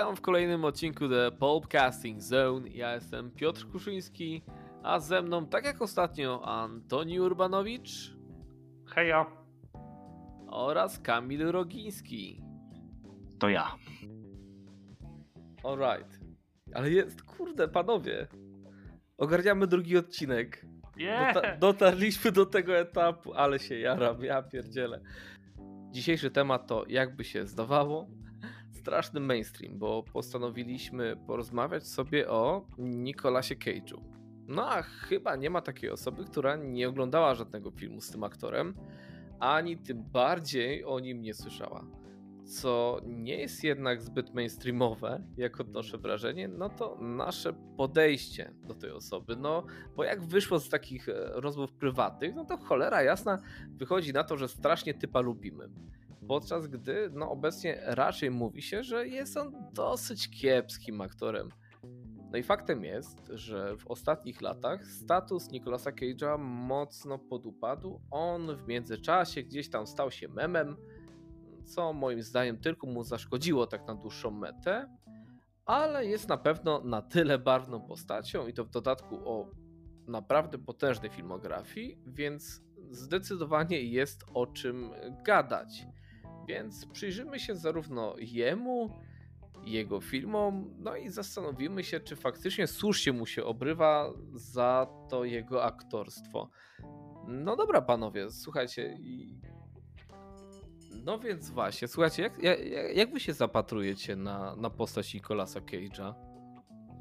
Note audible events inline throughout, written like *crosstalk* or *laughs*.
Witam w kolejnym odcinku The Casting Zone. Ja jestem Piotr Kuszyński, a ze mną, tak jak ostatnio, Antoni Urbanowicz. Heja. Oraz Kamil Rogiński. To ja. Alright. Ale jest, kurde, panowie. Ogarniamy drugi odcinek. Yeah. Dota dotarliśmy do tego etapu, ale się jaram, ja pierdzielę. Dzisiejszy temat to jakby się zdawało, straszny mainstream, bo postanowiliśmy porozmawiać sobie o Nicolasie Cage'u. No a chyba nie ma takiej osoby, która nie oglądała żadnego filmu z tym aktorem, ani tym bardziej o nim nie słyszała. Co nie jest jednak zbyt mainstreamowe, jak odnoszę wrażenie, no to nasze podejście do tej osoby. No, bo jak wyszło z takich e, rozmów prywatnych, no to cholera jasna wychodzi na to, że strasznie typa lubimy podczas gdy no, obecnie raczej mówi się, że jest on dosyć kiepskim aktorem. No i faktem jest, że w ostatnich latach status Nicolasa Cage'a mocno podupadł. On w międzyczasie gdzieś tam stał się memem, co moim zdaniem tylko mu zaszkodziło tak na dłuższą metę, ale jest na pewno na tyle barwną postacią i to w dodatku o naprawdę potężnej filmografii, więc zdecydowanie jest o czym gadać. Więc przyjrzymy się zarówno jemu, jego filmom, no i zastanowimy się, czy faktycznie słusznie mu się obrywa za to jego aktorstwo. No dobra, panowie, słuchajcie. No więc właśnie, słuchajcie, jak, jak, jak wy się zapatrujecie na, na postać Nicolasa Cage'a?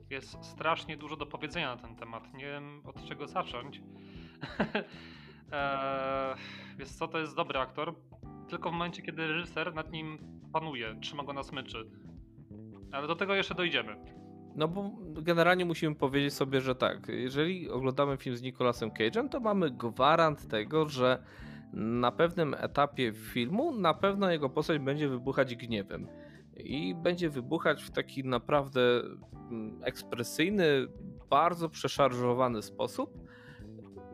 Jest strasznie dużo do powiedzenia na ten temat. Nie wiem od czego zacząć. *laughs* eee, wiesz co, to jest dobry aktor tylko w momencie, kiedy reżyser nad nim panuje, trzyma go na smyczy. Ale do tego jeszcze dojdziemy. No bo generalnie musimy powiedzieć sobie, że tak, jeżeli oglądamy film z Nicolasem Cage'em, to mamy gwarant tego, że na pewnym etapie filmu na pewno jego postać będzie wybuchać gniewem. I będzie wybuchać w taki naprawdę mm, ekspresyjny, bardzo przeszarżowany sposób,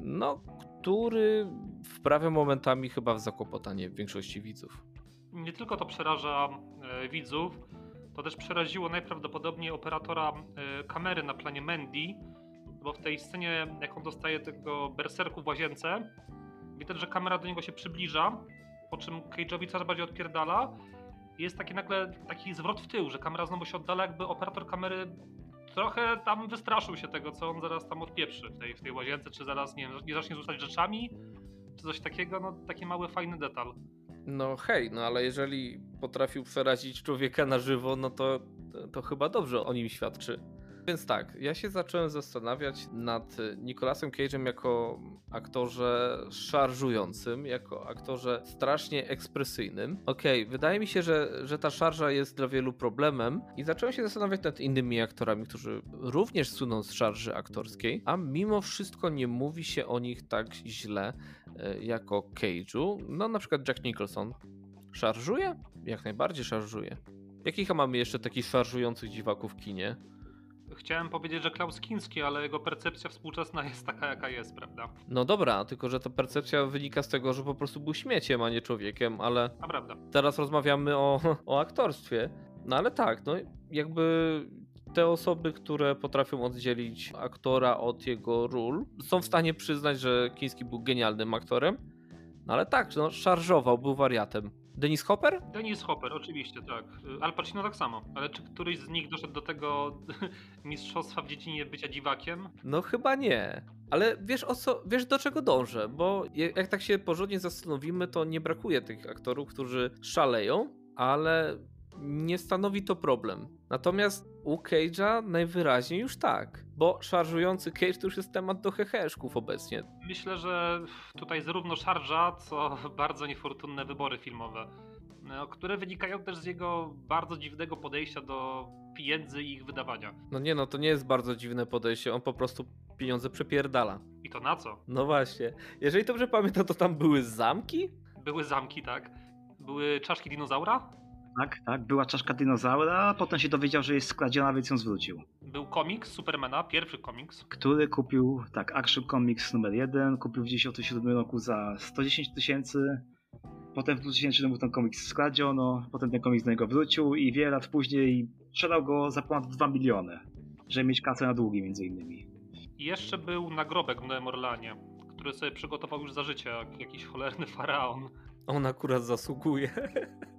no, który wprawia momentami chyba w zakłopotanie większości widzów. Nie tylko to przeraża e, widzów, to też przeraziło najprawdopodobniej operatora e, kamery na planie Mandy, bo w tej scenie, jak on dostaje tego berserku w łazience, widać, że kamera do niego się przybliża, po czym Cage'owi coraz bardziej odpierdala. Jest taki nagle taki zwrot w tył, że kamera znowu się oddala, jakby operator kamery trochę tam wystraszył się tego, co on zaraz tam odpieprzy w tej, w tej łazience, czy zaraz, nie nie zacznie rzucać rzeczami, czy coś takiego, no taki mały, fajny detal. No hej, no ale jeżeli potrafił przerazić człowieka na żywo, no to, to chyba dobrze o nim świadczy. Więc tak, ja się zacząłem zastanawiać nad Nicolasem Cage'em jako aktorze szarżującym, jako aktorze strasznie ekspresyjnym. Okej, okay, wydaje mi się, że, że ta szarża jest dla wielu problemem i zacząłem się zastanawiać nad innymi aktorami, którzy również słyną z szarży aktorskiej, a mimo wszystko nie mówi się o nich tak źle e, jako Cage'u. No na przykład Jack Nicholson szarżuje? Jak najbardziej szarżuje. Jakich mamy jeszcze takich szarżujących dziwaków w kinie? Chciałem powiedzieć, że Klaus Kinski, ale jego percepcja współczesna jest taka, jaka jest, prawda? No dobra, tylko że ta percepcja wynika z tego, że po prostu był śmieciem, a nie człowiekiem, ale. A prawda. Teraz rozmawiamy o, *laughs* o aktorstwie. No ale tak, no jakby te osoby, które potrafią oddzielić aktora od jego ról, są w stanie przyznać, że Kiński był genialnym aktorem. No ale tak, no, szarżował, był wariatem. Denis Hopper? Denis Hopper, oczywiście, tak. Al Pacino tak samo. Ale czy któryś z nich doszedł do tego *laughs* mistrzostwa w dziedzinie bycia dziwakiem? No chyba nie. Ale wiesz o co, wiesz do czego dążę, bo jak tak się porządnie zastanowimy, to nie brakuje tych aktorów, którzy szaleją, ale nie stanowi to problem. Natomiast u Cage'a najwyraźniej już tak, bo szarżujący Cage to już jest temat do heheszków obecnie. Myślę, że tutaj zarówno szarża, co *laughs* bardzo niefortunne wybory filmowe, no, które wynikają też z jego bardzo dziwnego podejścia do pieniędzy i ich wydawania. No nie no, to nie jest bardzo dziwne podejście, on po prostu pieniądze przepierdala. I to na co? No właśnie. Jeżeli dobrze pamiętam, to tam były zamki? Były zamki, tak. Były czaszki dinozaura? Tak, tak. Była czaszka dinozaura, potem się dowiedział, że jest skradziona, więc ją zwrócił. Był komiks Supermana, pierwszy komiks. Który kupił, tak, Action Comics numer jeden, kupił w 1997 roku za 110 tysięcy. Potem w 2000 mu ten komiks skradziono, potem ten komiks do niego wrócił i wiele lat później sprzedał go za ponad 2 miliony, żeby mieć kasę na długi między innymi. I jeszcze był nagrobek w Nowym Orlanie, który sobie przygotował już za życia, jak jakiś cholerny faraon. On akurat zasługuje *laughs*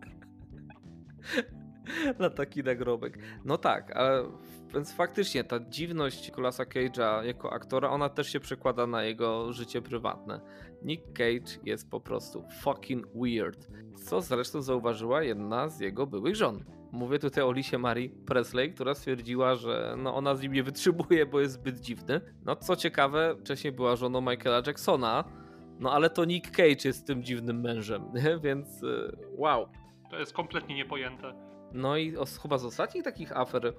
*laughs* na taki nagrobek. No tak, ale więc faktycznie ta dziwność Nicolasa Cage'a jako aktora, ona też się przekłada na jego życie prywatne. Nick Cage jest po prostu fucking weird, co zresztą zauważyła jedna z jego byłych żon. Mówię tutaj o Lisie Marie Presley, która stwierdziła, że no ona z nim nie wytrzymuje, bo jest zbyt dziwny. No co ciekawe, wcześniej była żoną Michaela Jacksona, no ale to Nick Cage jest tym dziwnym mężem, nie? więc y, wow. To jest kompletnie niepojęte. No i os, chyba z ostatnich takich afer e,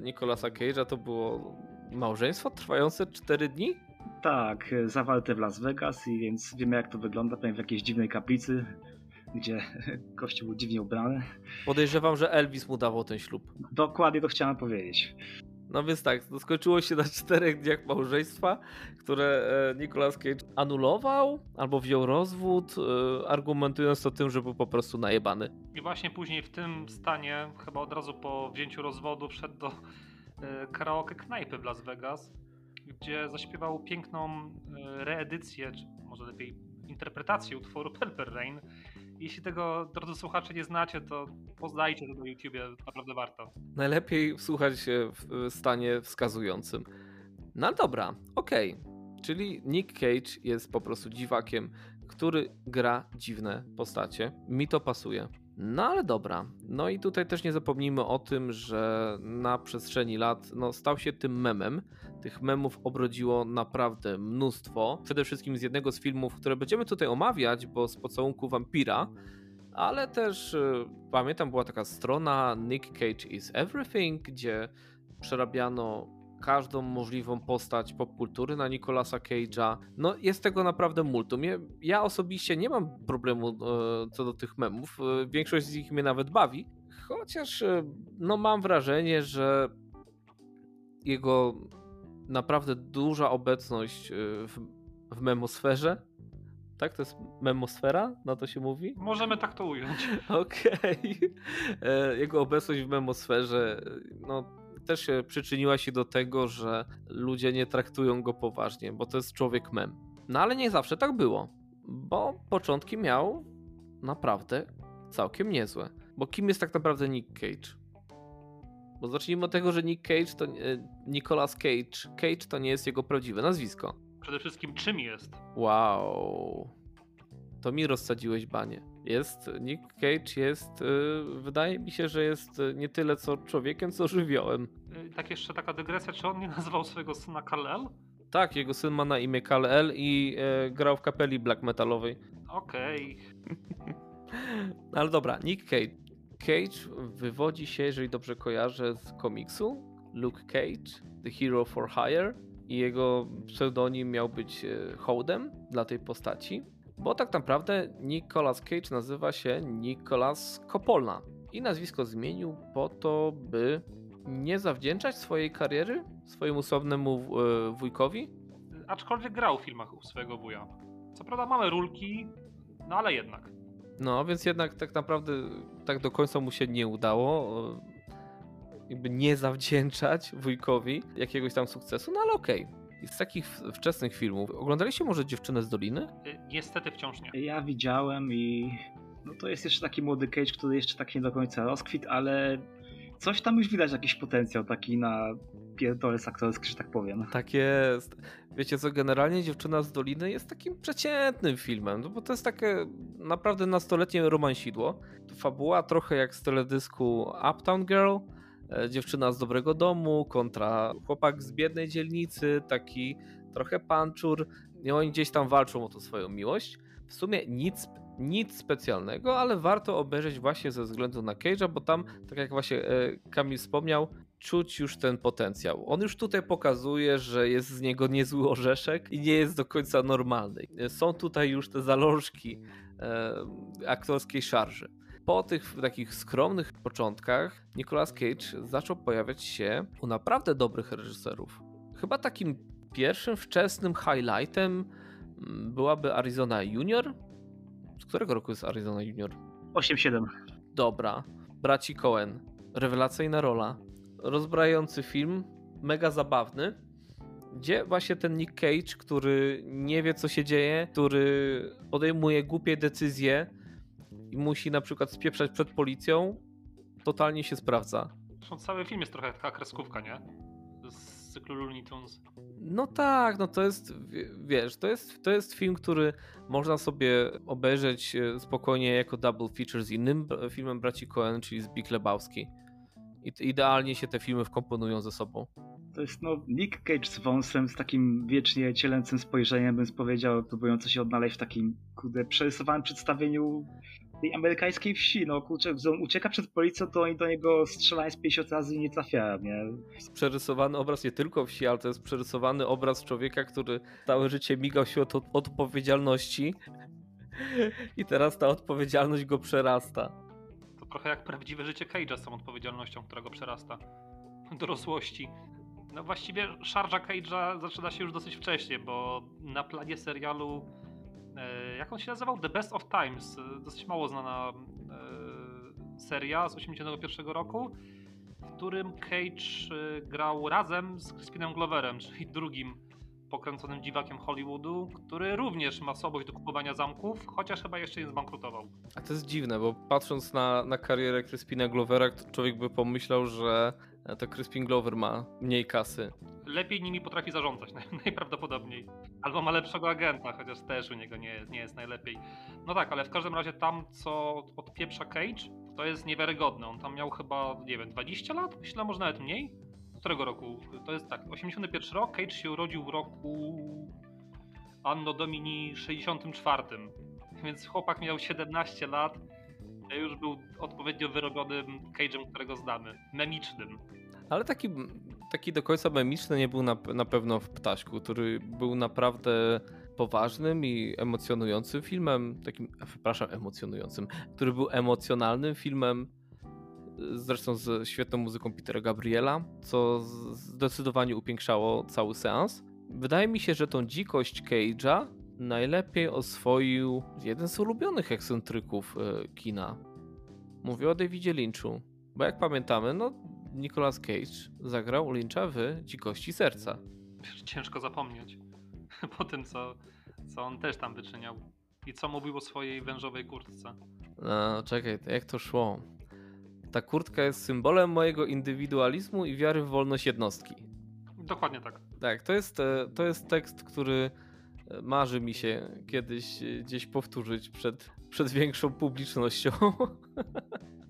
Nicolasa Cage'a to było małżeństwo trwające 4 dni? Tak, zawarte w Las Vegas i więc wiemy jak to wygląda, pewnie w jakiejś dziwnej kaplicy, gdzie *laughs* kościół był dziwnie ubrany. Podejrzewam, że Elvis mu dawał ten ślub. Dokładnie to chciałem powiedzieć. No więc tak, to skończyło się na *laughs* czterech dniach małżeństwa, które e, Nicolas Cage anulował albo wziął rozwód, e, argumentując to tym, że był po prostu najebany. I właśnie później w tym stanie, chyba od razu po wzięciu rozwodu, wszedł do e, karaoke knajpy w Las Vegas, gdzie zaśpiewał piękną reedycję, czy może lepiej interpretację utworu Purple Rain. Jeśli tego, drodzy słuchacze, nie znacie, to poznajcie to na YouTubie, naprawdę warto. Najlepiej słuchać się w stanie wskazującym. No dobra, okej. Okay. Czyli Nick Cage jest po prostu dziwakiem, który gra dziwne postacie. Mi to pasuje. No ale dobra. No i tutaj też nie zapomnijmy o tym, że na przestrzeni lat no, stał się tym memem. Tych memów obrodziło naprawdę mnóstwo. Przede wszystkim z jednego z filmów, które będziemy tutaj omawiać, bo z pocałunku wampira. Ale też y, pamiętam, była taka strona Nick Cage is Everything, gdzie przerabiano każdą możliwą postać popkultury na Nicolasa Cage'a. No jest tego naprawdę multum. Ja, ja osobiście nie mam problemu e, co do tych memów. E, większość z nich mnie nawet bawi. Chociaż e, no mam wrażenie, że jego naprawdę duża obecność w, w memosferze tak? To jest memosfera? Na to się mówi? Możemy tak to ująć. *laughs* Okej. Okay. Jego obecność w memosferze, no też przyczyniła się do tego, że ludzie nie traktują go poważnie, bo to jest człowiek mem. No ale nie zawsze tak było, bo początki miał naprawdę całkiem niezłe. Bo kim jest tak naprawdę Nick Cage? Bo zacznijmy od tego, że Nick Cage to e, Nicolas Cage. Cage to nie jest jego prawdziwe nazwisko. Przede wszystkim czym jest? Wow. To mi rozsadziłeś banie. Jest, Nick Cage jest, yy, wydaje mi się, że jest y, nie tyle co człowiekiem, co żywiołem. Yy, tak jeszcze taka dygresja, czy on nie *laughs* nazywał swojego syna Kal-El? Tak, jego syn ma na imię Kal-El i yy, grał w kapeli black metalowej. Okej. Okay. *laughs* Ale dobra, Nick Cage. Cage wywodzi się, jeżeli dobrze kojarzę, z komiksu Luke Cage, The Hero for Hire i jego pseudonim miał być y, hołdem dla tej postaci. Bo tak naprawdę Nicolas Cage nazywa się Nicolas Coppola i nazwisko zmienił po to, by nie zawdzięczać swojej kariery swojemu słabnemu e, wujkowi. Aczkolwiek grał w filmach u swojego wuja. Co prawda małe rulki, no ale jednak. No, więc jednak tak naprawdę tak do końca mu się nie udało e, jakby nie zawdzięczać wujkowi jakiegoś tam sukcesu, no ale okej. Okay z takich wczesnych filmów, oglądaliście może Dziewczynę z Doliny? Y, niestety wciąż nie. Ja widziałem i no to jest jeszcze taki młody Cage, który jeszcze tak nie do końca rozkwit, ale coś tam już widać jakiś potencjał taki na pierdolec aktorski, że tak powiem. Tak jest. Wiecie co, generalnie Dziewczyna z Doliny jest takim przeciętnym filmem, no bo to jest takie naprawdę nastoletnie romansidło. Fabuła trochę jak z teledysku Uptown Girl, dziewczyna z dobrego domu kontra chłopak z biednej dzielnicy, taki trochę panczur. I oni gdzieś tam walczą o tą swoją miłość. W sumie nic, nic specjalnego, ale warto obejrzeć właśnie ze względu na Cage'a, bo tam, tak jak właśnie e, Kamil wspomniał, czuć już ten potencjał. On już tutaj pokazuje, że jest z niego niezły orzeszek i nie jest do końca normalny. Są tutaj już te zalążki e, aktorskiej szarży. Po tych takich skromnych początkach Nicolas Cage zaczął pojawiać się u naprawdę dobrych reżyserów. Chyba takim pierwszym wczesnym highlightem mm, byłaby Arizona Junior, Z którego roku jest Arizona Junior? 8-7. Dobra. Braci Cohen. Rewelacyjna rola. Rozbrajający film. Mega zabawny. Gdzie właśnie ten Nick Cage, który nie wie co się dzieje, który podejmuje głupie decyzje i musi na przykład spieprzać przed policją, totalnie się sprawdza. Zresztą cały film jest trochę taka kreskówka, nie? Z cyklu Looney Tunes. No tak, no to jest, wie- wiesz, to jest, to jest film, który można sobie obejrzeć e, spokojnie jako double feature z innym filmem braci Coen, czyli z Big Lebowski. I idealnie się te filmy wkomponują ze sobą. To jest no Nick Cage z wąsem, z takim wiecznie cielęcym spojrzeniem, bym powiedział, próbujący się odnaleźć w takim, kurde, przerysowanym przedstawieniu tej amerykańskiej wsi. No kurczę, gdy on ucieka przed policją, to oni do niego strzelają z 50 razy i nie trafiają, nie? Przerysowany obraz nie tylko wsi, ale to jest przerysowany obraz człowieka, który całe życie migał się od od odpowiedzialności *laughs* i teraz ta odpowiedzialność go przerasta. To trochę jak prawdziwe życie Cage'a z tą odpowiedzialnością, która go przerasta. Dorosłości. No właściwie szarża Cage'a zaczyna się już dosyć wcześnie, bo na planie serialu jak on się nazywał? The Best of Times. e, Dosyć mało znana e, seria z 81 roku, w którym Cage e, grał razem z Crispinem Gloverem, czyli drugim pokręconym dziwakiem Hollywoodu, który również ma słabość do kupowania zamków, chociaż chyba jeszcze nie zbankrutował. A to jest dziwne, bo patrząc na, na karierę Crispina Glovera, człowiek by pomyślał, że to Crispin Glover ma mniej kasy. lepiej nimi potrafi zarządzać *laughs* naj- najprawdopodobniej. Albo ma lepszego agenta, chociaż też u niego nie, nie jest najlepiej. No tak, ale w każdym razie tam, co odpieprza Cage, to jest niewiarygodne. On tam miał chyba, nie wiem, 20 lat? Myślę, może nawet mniej. Z którego roku? To jest tak, 81 rok, Cage się urodził w roku Anno Domini 64. Więc chłopak miał 17 lat. Już był odpowiednio wyrobionym Cage'em, którego znamy. Memicznym. Ale taki, taki do końca memiczny nie był na, na pewno w Ptaśku, który był naprawdę poważnym i emocjonującym filmem, takim, przepraszam, emocjonującym, który był emocjonalnym filmem, zresztą z świetną muzyką Petera Gabriela, co zdecydowanie upiększało cały seans. Wydaje mi się, że tą dzikość Cage'a najlepiej oswoił jeden z ulubionych ekscentryków e, kina. Mówię o Davidzie Lynchu. Bo jak pamiętamy, no Nicolas Cage zagrał Lyncha w Dzikości Serca. Ciężko zapomnieć. *laughs* Po tym, co, co on też tam wyczyniał. I co mówił o swojej wężowej kurtce. No, czekaj, jak to szło? Ta kurtka jest symbolem mojego indywidualizmu i wiary w wolność jednostki. Dokładnie tak. Tak, to jest, e, to jest tekst, który marzy mi się kiedyś e, gdzieś powtórzyć przed, przed większą publicznością. *laughs*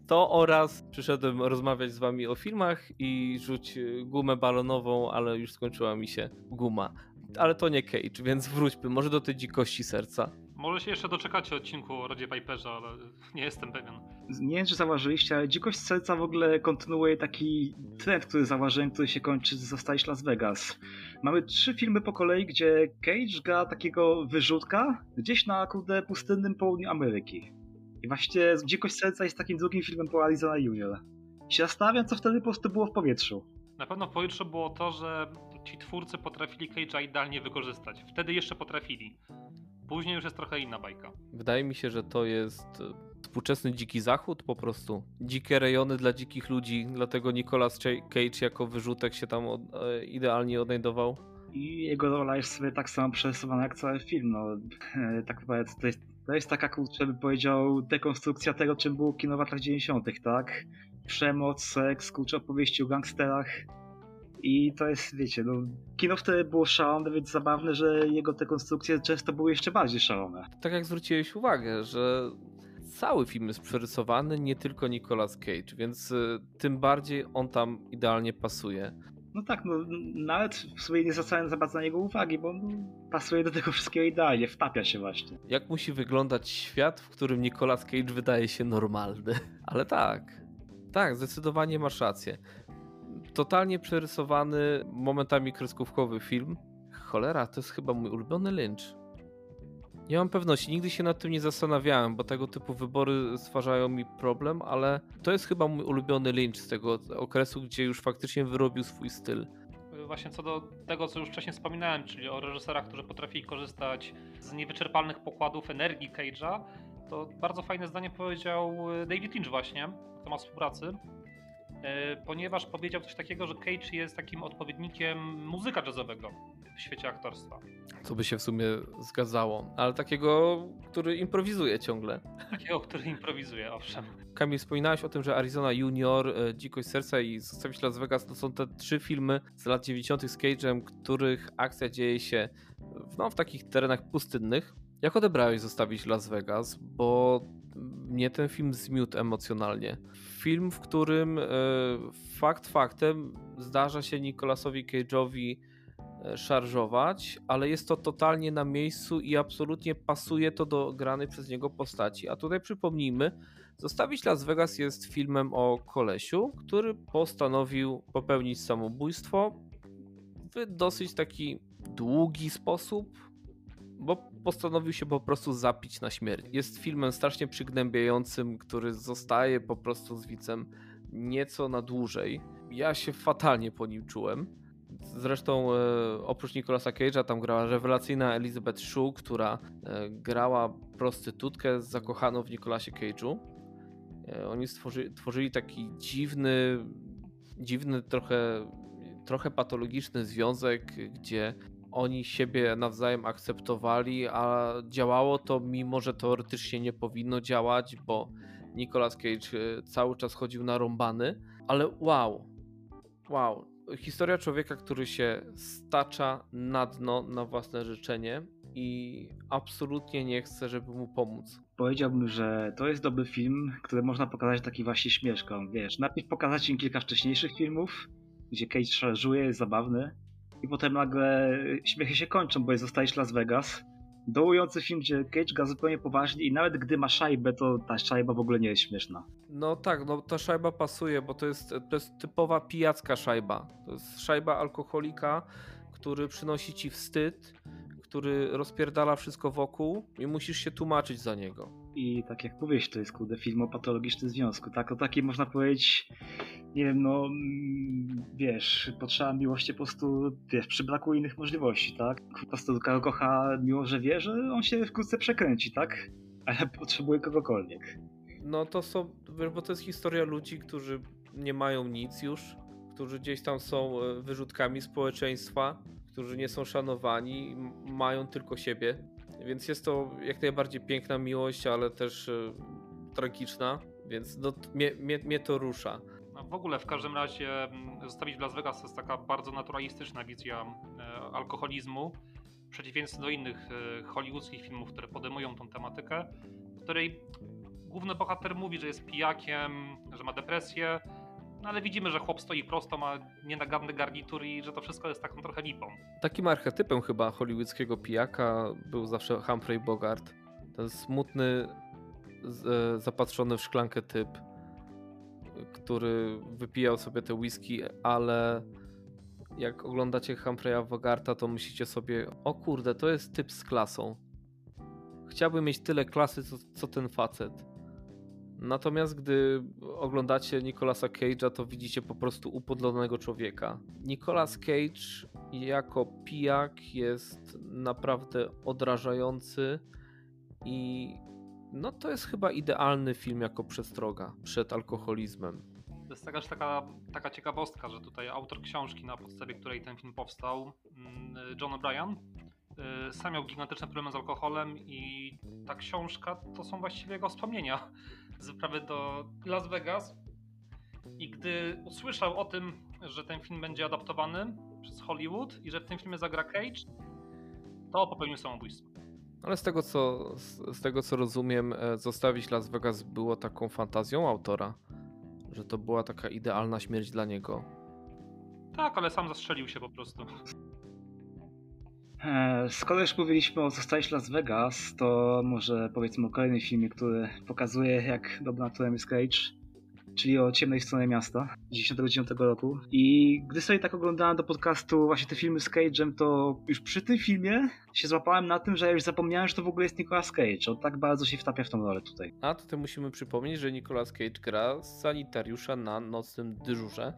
To oraz przyszedłem rozmawiać z wami o filmach i rzuć e, gumę balonową, ale już skończyła mi się guma. Ale to nie Cage, więc wróćmy może do tej dzikości serca. Może się jeszcze doczekacie odcinku o Rodzie Piperze, ale nie jestem pewien. Nie wiem, czy zauważyliście, ale Dzikość Serca w ogóle kontynuuje taki trend, który zauważyłem, który się kończy z Zostałeś Las Vegas. Mamy trzy filmy po kolei, gdzie Cage gra takiego wyrzutka gdzieś na kurde pustynnym południu Ameryki. I właśnie Dzikość Serca jest takim drugim filmem po Arizona Junior. Się zastanawiam, co wtedy po prostu było w powietrzu. Na pewno w powietrzu było to, że ci twórcy potrafili Cage'a idealnie wykorzystać. Wtedy jeszcze potrafili. Później już jest trochę inna bajka. Wydaje mi się, że to jest e, współczesny dziki zachód po prostu. Dzikie rejony dla dzikich ludzi, dlatego Nicolas Cage jako wyrzutek się tam od, e, idealnie odnajdował. I jego rola jest sobie tak samo przerysowana jak cały film. No, e, tak naprawdę to jest, to jest taka, kurczę, by powiedział, dekonstrukcja tego, czym było kino w latach 90., tak? Przemoc, seks, kurczę, opowieści o gangsterach. I to jest, wiecie, no, kino wtedy było szalone, więc zabawne, że jego te konstrukcje często były jeszcze bardziej szalone. Tak jak zwróciłeś uwagę, że cały film jest przerysowany, nie tylko Nicolas Cage, więc e, tym bardziej on tam idealnie pasuje. No tak, no nawet w sobie nie zwracałem za bardzo na niego uwagi, bo pasuje do tego wszystkiego idealnie, wtapia się właśnie. Jak musi wyglądać świat, w którym Nicolas Cage wydaje się normalny? *laughs* Ale tak, tak, zdecydowanie masz rację. Totalnie przerysowany, momentami kreskówkowy film. Cholera, to jest chyba mój ulubiony Lynch. Nie mam pewności, nigdy się nad tym nie zastanawiałem, bo tego typu wybory stwarzają mi problem, ale to jest chyba mój ulubiony Lynch z tego okresu, gdzie już faktycznie wyrobił swój styl. Właśnie co do tego, co już wcześniej wspominałem, czyli o reżyserach, którzy potrafili korzystać z niewyczerpalnych pokładów energii Cage'a, to bardzo fajne zdanie powiedział David Lynch właśnie, temat współpracy, ponieważ powiedział coś takiego, że Cage jest takim odpowiednikiem muzyka jazzowego w świecie aktorstwa. Co by się w sumie zgadzało, ale takiego, który improwizuje ciągle. *laughs* Takiego, który improwizuje, owszem. Kamil, wspominałeś o tym, że Arizona Junior, e, Dzikość Serca i Zostawić Las Vegas to są te trzy filmy z lat 90. z Cage'em, których akcja dzieje się w, no, w takich terenach pustynnych. Jak odebrałeś Zostawić Las Vegas? Bo mnie ten film zmiótł emocjonalnie. Film, w którym e, fakt faktem zdarza się Nicolasowi Cage'owi E, szarżować, ale jest to totalnie na miejscu i absolutnie pasuje to do granej przez niego postaci. A tutaj przypomnijmy, Zostawić Las Vegas jest filmem o kolesiu, który postanowił popełnić samobójstwo w dosyć taki długi sposób, bo postanowił się po prostu zapić na śmierć. Jest filmem strasznie przygnębiającym, który zostaje po prostu z widzem nieco na dłużej. Ja się fatalnie po nim czułem. Zresztą e, oprócz Nicolasa Cage'a tam grała rewelacyjna Elizabeth Shue, która e, grała prostytutkę zakochaną w Nicolasie Cage'u. E, oni stworzy, tworzyli taki dziwny, dziwny trochę, trochę patologiczny związek, gdzie oni siebie nawzajem akceptowali, a działało to mimo, że teoretycznie nie powinno działać, bo Nicolas Cage cały czas chodził na rąbany, ale wow, wow, historia człowieka, który się stacza na dno na własne życzenie i absolutnie nie chce, żeby mu pomóc. Powiedziałbym, że to jest dobry film, który można pokazać taki właśnie śmieszką. Wiesz, najpierw pokazać im kilka wcześniejszych filmów, gdzie Cage szarżuje, jest zabawny, i potem nagle śmiechy się kończą, bo jest zostajesz Las Vegas dołujący film, gdzie Cage gra zupełnie poważnie i nawet gdy ma szajbę, to ta szajba w ogóle nie jest śmieszna. No tak, no ta szajba pasuje, bo to jest, to jest typowa pijacka szajba. To jest szajba alkoholika, który przynosi ci wstyd, który rozpierdala wszystko wokół i musisz się tłumaczyć za niego. I tak jak mówisz, to jest kurde film o patologicznym związku. Tak, o takiej można powiedzieć, nie wiem, no mm, wiesz, potrzeba miłości po prostu, wiesz, przy braku innych możliwości, tak? Po prostu kocha miło, że wie, że on się wkrótce przekręci, tak? Ale *laughs* potrzebuje kogokolwiek. No to są, bo to jest historia ludzi, którzy nie mają nic już, którzy gdzieś tam są e, wyrzutkami społeczeństwa, którzy nie są szanowani, mają tylko siebie więc jest to jak najbardziej piękna miłość, ale też y, tragiczna, więc no, mnie, mnie, mnie to rusza. W ogóle w każdym razie mm, zostawić w Las Vegas to jest taka bardzo naturalistyczna wizja e, alkoholizmu, w przeciwieństwie do innych e, hollywoodzkich filmów, które podejmują tą tematykę, w której główny bohater mówi, że jest pijakiem, że ma depresję, no ale widzimy, że chłop stoi prosto, ma nienaganny garnitur i że to wszystko jest taką trochę lipą. Takim archetypem chyba hollywoodzkiego pijaka był zawsze Humphrey Bogart. Ten smutny, e, zapatrzony w szklankę typ, który wypijał sobie te whisky, ale jak oglądacie Humphreya Bogarta, to myślicie sobie, o kurde, to jest typ z klasą. Chciałbym mieć tyle klasy, co, co ten facet. Natomiast gdy oglądacie Nicolasa Cage'a, to widzicie po prostu upodlonego człowieka. Nicolas Cage jako pijak jest naprawdę odrażający i no to jest chyba idealny film jako przestroga przed alkoholizmem. To jest taka, taka ciekawostka, że tutaj autor książki, na podstawie której ten film powstał, mm, John O'Brien, y, sam miał gigantyczne problemy z alkoholem i ta książka to są właściwie jego wspomnienia z wyprawy do Las Vegas. I gdy usłyszał o tym, że ten film będzie adaptowany przez Hollywood i że w tym filmie zagra Cage, to popełnił samobójstwo. Ale z tego co, z tego co rozumiem, e, zostawić Las Vegas było taką fantazją autora, że to była taka idealna śmierć dla niego. Tak, ale sam zastrzelił się po prostu. E, skoro już mówiliśmy o Zostajesz Las Vegas, to może powiedzmy o kolejnym filmie, który pokazuje jak dobrym aktorem jest Cage, czyli o Ciemnej Stronie Miasta z 1999 roku. I gdy sobie tak oglądałem do podcastu właśnie te filmy z Cage'em, to już przy tym filmie się złapałem na tym, że ja już zapomniałem, że to w ogóle jest Nicolas Cage. On tak bardzo się wtapia w tą rolę tutaj. A tutaj musimy przypomnieć, że Nicolas Cage gra sanitariusza na nocnym dyżurze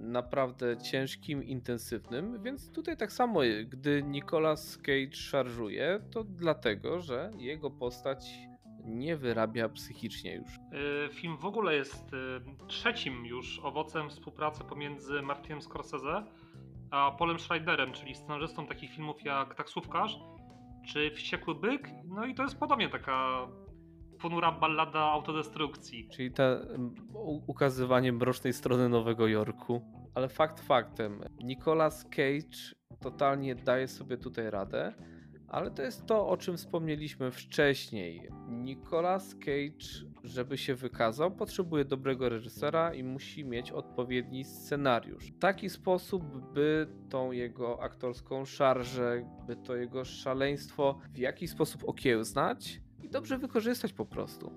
naprawdę ciężkim, intensywnym, więc tutaj tak samo, gdy Nicolas Cage szarżuje, to dlatego, że jego postać nie wyrabia psychicznie już. Y, film w ogóle jest y, trzecim już owocem współpracy pomiędzy Martinem Scorsese a Polem Schreiderem, czyli scenarzystą takich filmów jak Taksówkarz czy Wściekły Byk. No i to jest podobnie taka ponura ballada autodestrukcji. Czyli te ukazywanie mrocznej strony Nowego Jorku. Ale fakt faktem, Nicolas Cage totalnie daje sobie tutaj radę, ale to jest to, o czym wspomnieliśmy wcześniej. Nicolas Cage, żeby się wykazał, potrzebuje dobrego reżysera i musi mieć odpowiedni scenariusz. Taki sposób, by tą jego aktorską szarżę, by to jego szaleństwo w jakiś sposób okiełznać dobrze wykorzystać po prostu.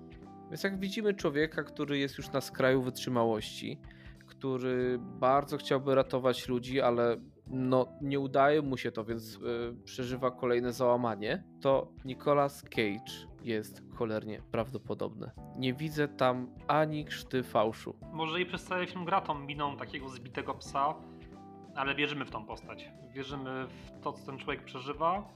Więc jak widzimy człowieka, który jest już na skraju wytrzymałości, który bardzo chciałby ratować ludzi, ale no, nie udaje mu się to, więc yy, przeżywa kolejne załamanie, to Nicolas Cage jest cholernie prawdopodobny. Nie widzę tam ani krzty fałszu. Może i przez cały film gra tą miną takiego zbitego psa, ale wierzymy w tą postać. Wierzymy w to, co ten człowiek przeżywa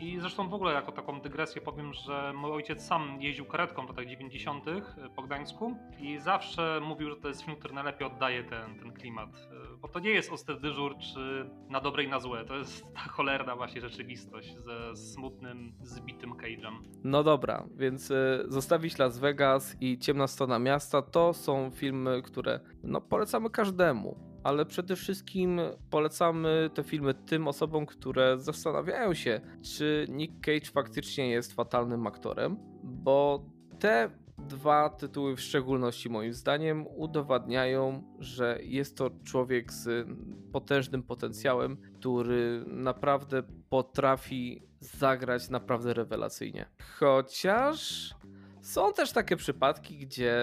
i zresztą w ogóle jako taką dygresję powiem, że mój ojciec sam jeździł karetką w latach 90. E, po Gdańsku i zawsze mówił, że to jest film, który najlepiej oddaje ten, ten klimat. E, bo to nie jest ostry dyżur czy na dobre i na złe. To jest ta cholerna właśnie rzeczywistość ze smutnym, zbitym Cage'em. No dobra, więc y, zostawić Las Vegas i Ciemna Strona Miasta to są filmy, które no, polecamy każdemu ale przede wszystkim polecamy te filmy tym osobom, które zastanawiają się, czy Nick Cage faktycznie jest fatalnym aktorem, bo te dwa tytuły w szczególności moim zdaniem udowadniają, że jest to człowiek z potężnym potencjałem, który naprawdę potrafi zagrać naprawdę rewelacyjnie. Chociaż są też takie przypadki, gdzie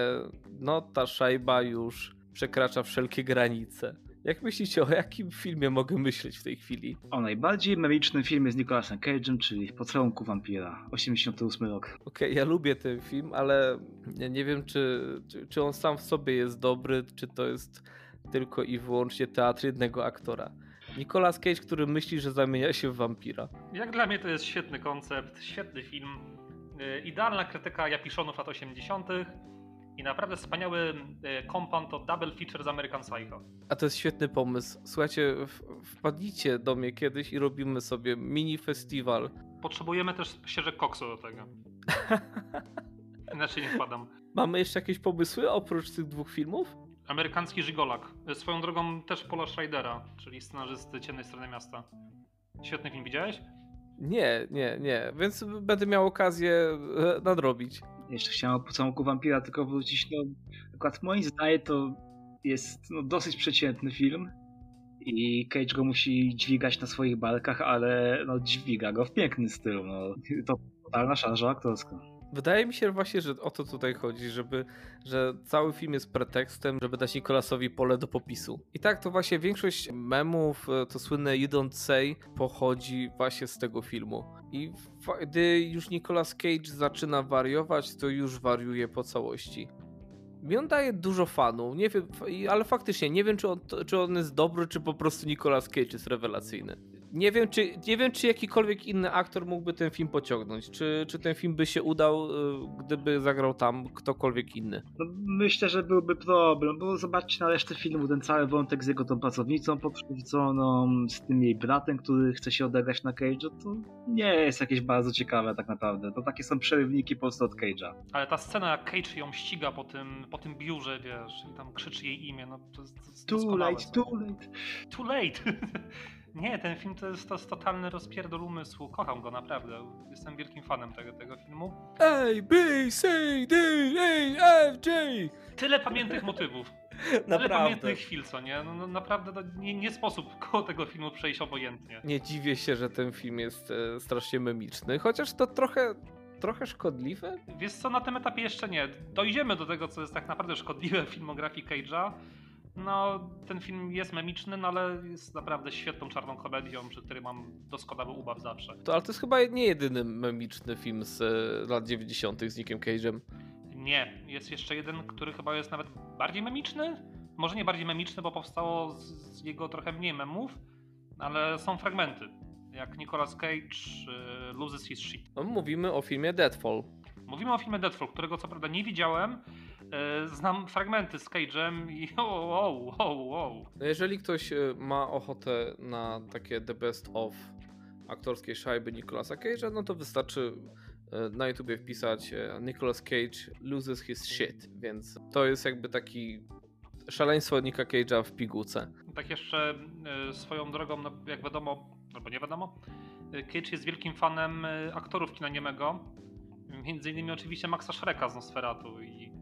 no ta szajba już przekracza wszelkie granice. Jak myślicie, o jakim filmie mogę myśleć w tej chwili? O najbardziej memicznym filmie z Nicolasem Cage'em, czyli Pocałunku Wampira, 88 rok. Okej, okay, ja lubię ten film, ale ja nie wiem, czy, czy, czy on sam w sobie jest dobry, czy to jest tylko i wyłącznie teatr jednego aktora. Nicolas Cage, który myśli, że zamienia się w wampira. Jak dla mnie to jest świetny koncept, świetny film. Y, idealna krytyka Japiszonów lat 80 i naprawdę wspaniały kompan to double feature z American Psycho. A to jest świetny pomysł. Słuchajcie, wpadnijcie do mnie kiedyś i robimy sobie mini festiwal. Potrzebujemy też ścieżek koksu do tego. *laughs* Inaczej nie wpadam. Mamy jeszcze jakieś pomysły oprócz tych dwóch filmów? Amerykański Żigolak. Swoją drogą też Paula Schreidera, czyli scenarzysty Ciemnej Strony Miasta. Świetny film, widziałeś? Nie, nie, nie. Więc będę miał okazję e, nadrobić. Jeszcze chciałem o pocałunku wampira tylko wrócić. No, akurat moim zdaniem to jest no, dosyć przeciętny film i Cage go musi dźwigać na swoich barkach, ale no, dźwiga go w piękny stylu. No. To totalna szarża aktorska. Wydaje mi się właśnie, że o to tutaj chodzi, żeby, że cały film jest pretekstem, żeby dać Nikolasowi pole do popisu. I tak to właśnie większość memów, e, to słynne You Don't Say, pochodzi właśnie z tego filmu. I gdy już Nicolas Cage zaczyna wariować, to już wariuje po całości. Mi on daje dużo fanów, nie wiem, ale faktycznie nie wiem, czy on, czy on jest dobry, czy po prostu Nicolas Cage jest rewelacyjny nie wiem, czy, nie wiem, czy jakikolwiek inny aktor mógłby ten film pociągnąć. Czy, czy ten film by się udał, y, gdyby zagrał tam ktokolwiek inny? No, myślę, że byłby problem, bo zobaczcie na resztę filmu, ten cały wątek z jego tą pracownicą pokrzywdzoną, z tym jej bratem, który chce się odegrać na Cage'a, to nie jest jakieś bardzo ciekawe tak naprawdę. To takie są przerywniki po prostu od Cage'a. Ale ta scena, jak Cage ją ściga po tym, po tym biurze, wiesz, i tam krzyczy jej imię, no to jest Too late, too late. Too late. *laughs* Nie, ten film to jest, to jest totalny rozpierdol umysłu. Kocham go naprawdę. Jestem wielkim fanem tego, tego filmu. A, B, C, D, E, F, J. Tyle pamiętnych motywów. *laughs* Naprawdę. Tyle pamiętnych chwil, co nie? No, no naprawdę nie, nie, sposób koło tego filmu przejść obojętnie. Nie dziwię się, że ten film jest e, strasznie memiczny, chociaż to trochę trochę szkodliwe? Wiesz co, na tym etapie jeszcze nie. Dojdziemy do tego, co jest tak naprawdę szkodliwe w filmografii Cage'a, no, ten film jest memiczny, no ale jest naprawdę świetną czarną komedią, przy której mam doskonały ubaw zawsze. To, ale to jest chyba nie jedyny memiczny film z e, lat 90. z Nickiem Cage'em. Nie, jest jeszcze jeden, który chyba jest nawet bardziej memiczny. Może nie bardziej memiczny, bo powstało z, z jego trochę mniej memów, ale są fragmenty. Jak Nicolas Cage y, loses his shit. No, mówimy o filmie Deadfall. Mówimy o filmie Deadfall, którego co prawda nie widziałem. E, znam fragmenty z Cage'em i *laughs* wow, wow, wow, wow. No jeżeli ktoś e, ma ochotę na takie the best of aktorskiej szajby Nicolasa Cage'a, no to wystarczy e, na YouTubie wpisać Nicolas Cage loses his shit, więc to jest jakby taki szaleństwo Nika Cage'a w pigułce. Tak jeszcze swoją drogą, no jak wiadomo, albo nie wiadomo, Cage jest wielkim fanem aktorów kina niemego, między innymi oczywiście Maxa Shreka z Nosferatu i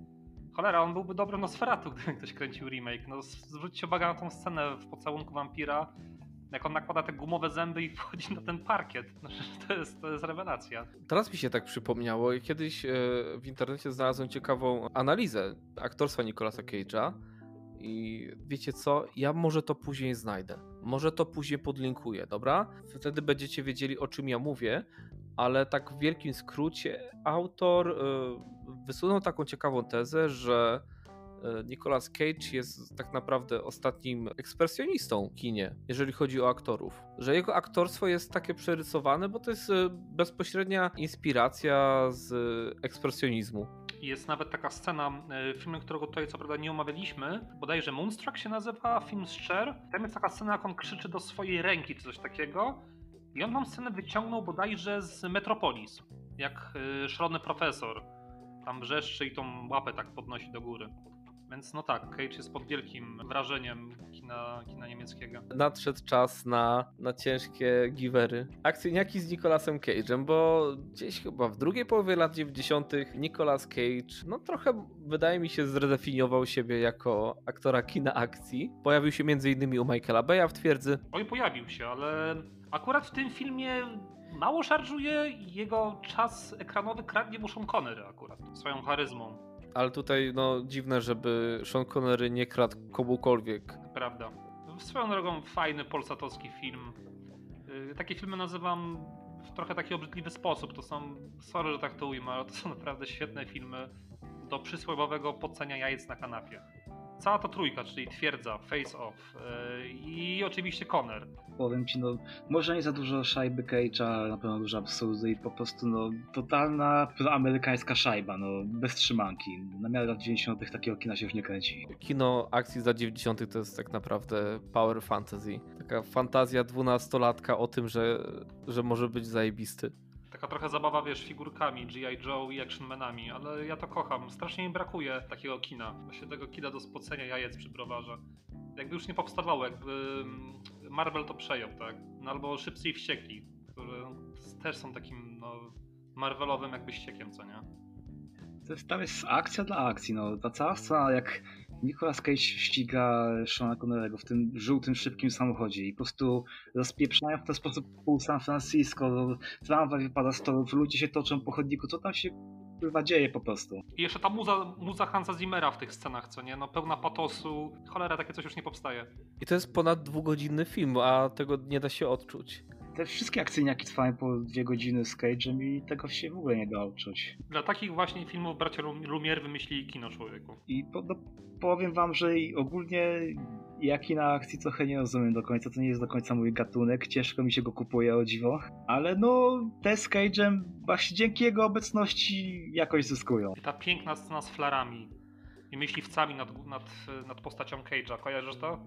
cholera, on byłby dobry Nosferatu, *laughs* gdyby ktoś kręcił remake. No zwróćcie uwagę na tą scenę w pocałunku wampira, jak on nakłada te gumowe zęby i *laughs* wchodzi na ten parkiet. No, to, jest, to jest rewelacja. Teraz mi się tak przypomniało. Kiedyś e, w internecie znalazłem ciekawą analizę aktorstwa Nicolasa Cage'a. I wiecie co? Ja może to później znajdę. Może to później podlinkuję, dobra? Wtedy będziecie wiedzieli, o czym ja mówię, ale tak w wielkim skrócie autor y, wysunął taką ciekawą tezę, że y, Nicolas Cage jest tak naprawdę ostatnim ekspresjonistą w kinie, jeżeli chodzi o aktorów. Że jego aktorstwo jest takie przerysowane, bo to jest y, bezpośrednia inspiracja z ekspresjonizmu. Jest nawet taka scena w filmie, którego tutaj co prawda nie omawialiśmy, bodajże Moonstruck się nazywa, film z Cher. Tam jest taka scena, jak on krzyczy do swojej ręki czy coś takiego i on tą scenę wyciągnął bodajże z Metropolis, jak y, szalony profesor. Tam wrzeszczy i tą łapę tak podnosi do góry. Więc no tak, Cage jest pod wielkim wrażeniem kina, kina niemieckiego. Nadszedł czas na, na ciężkie givery. Akcyjniaki z Nicolasem Cage'em, bo gdzieś chyba w drugiej połowie lat 90. Nicolas Cage, no trochę wydaje mi się zredefiniował siebie jako aktora kina akcji. Pojawił się m.in. u Michaela Beya w Twierdzy. Oj, pojawił się, ale Akurat w tym filmie mało szarżuje jego czas ekranowy kradnie mu Sean Connery akurat swoją charyzmą. Ale tutaj no dziwne, żeby Sean Connery nie kradł komukolwiek. Prawda. Swoją drogą fajny polsatowski film. Y, takie filmy nazywam w trochę taki obrzydliwy sposób. To są, sorry, że tak to ujmę, ale to są naprawdę świetne filmy do przysłowiowego podcenia jajec na kanapie cała ta trójka, czyli Twierdza, Face Off yy, i oczywiście Conner. Powiem ci, no, może nie za dużo szajby Cage'a, ale na pewno dużo absurdu i po prostu, no, totalna amerykańska szajba, no, bez trzymanki. Na miarę lat 90. takiego kina się już nie kręci. Kino akcji za 90. to jest tak naprawdę power fantasy. Taka fantazja dwunastolatka o tym, że, że może być zajebisty taka trochę zabawa, wiesz, figurkami G.I. Joe i actionmanami, ale ja to kocham. Strasznie mi brakuje takiego kina. Właśnie tego kina do spocenia jajec przy browarze. Jakby już nie powstawało, jakby mm, Marvel to przejął, tak? No albo Szybcy i Wściekli, które też są takim, no, Marvelowym jakby ściekiem, co nie? To jest, tam jest akcja dla akcji, no. Ta cała scena, jak Nicolas Cage ściga Seana Connerego w tym żółtym, szybkim samochodzie i po prostu rozpieprzają w ten sposób pół San Francisco, tramwaj wypada z torów, ludzie się toczą po chodniku, co tam się chyba dzieje po prostu. I jeszcze ta muza, muza Hansa Zimmera w tych scenach, co nie? No pełna patosu, cholera, takie coś już nie powstaje. I to jest ponad dwugodzinny film, a tego nie da się odczuć te wszystkie akcyjniaki trwają po dwie godziny z Cage'em i tego się w ogóle nie da odczuć. Dla takich właśnie filmów bracia Lumière wymyślili kino człowieku. I po, no, powiem wam, że ogólnie ja kina akcji trochę nie rozumiem do końca, to nie jest do końca mój gatunek, ciężko mi się go kupuje o dziwo, ale no te z Cage'em właśnie dzięki jego obecności jakoś zyskują. I ta piękna scena z flarami i myśliwcami nad, nad, nad postacią Cage'a, kojarzysz to?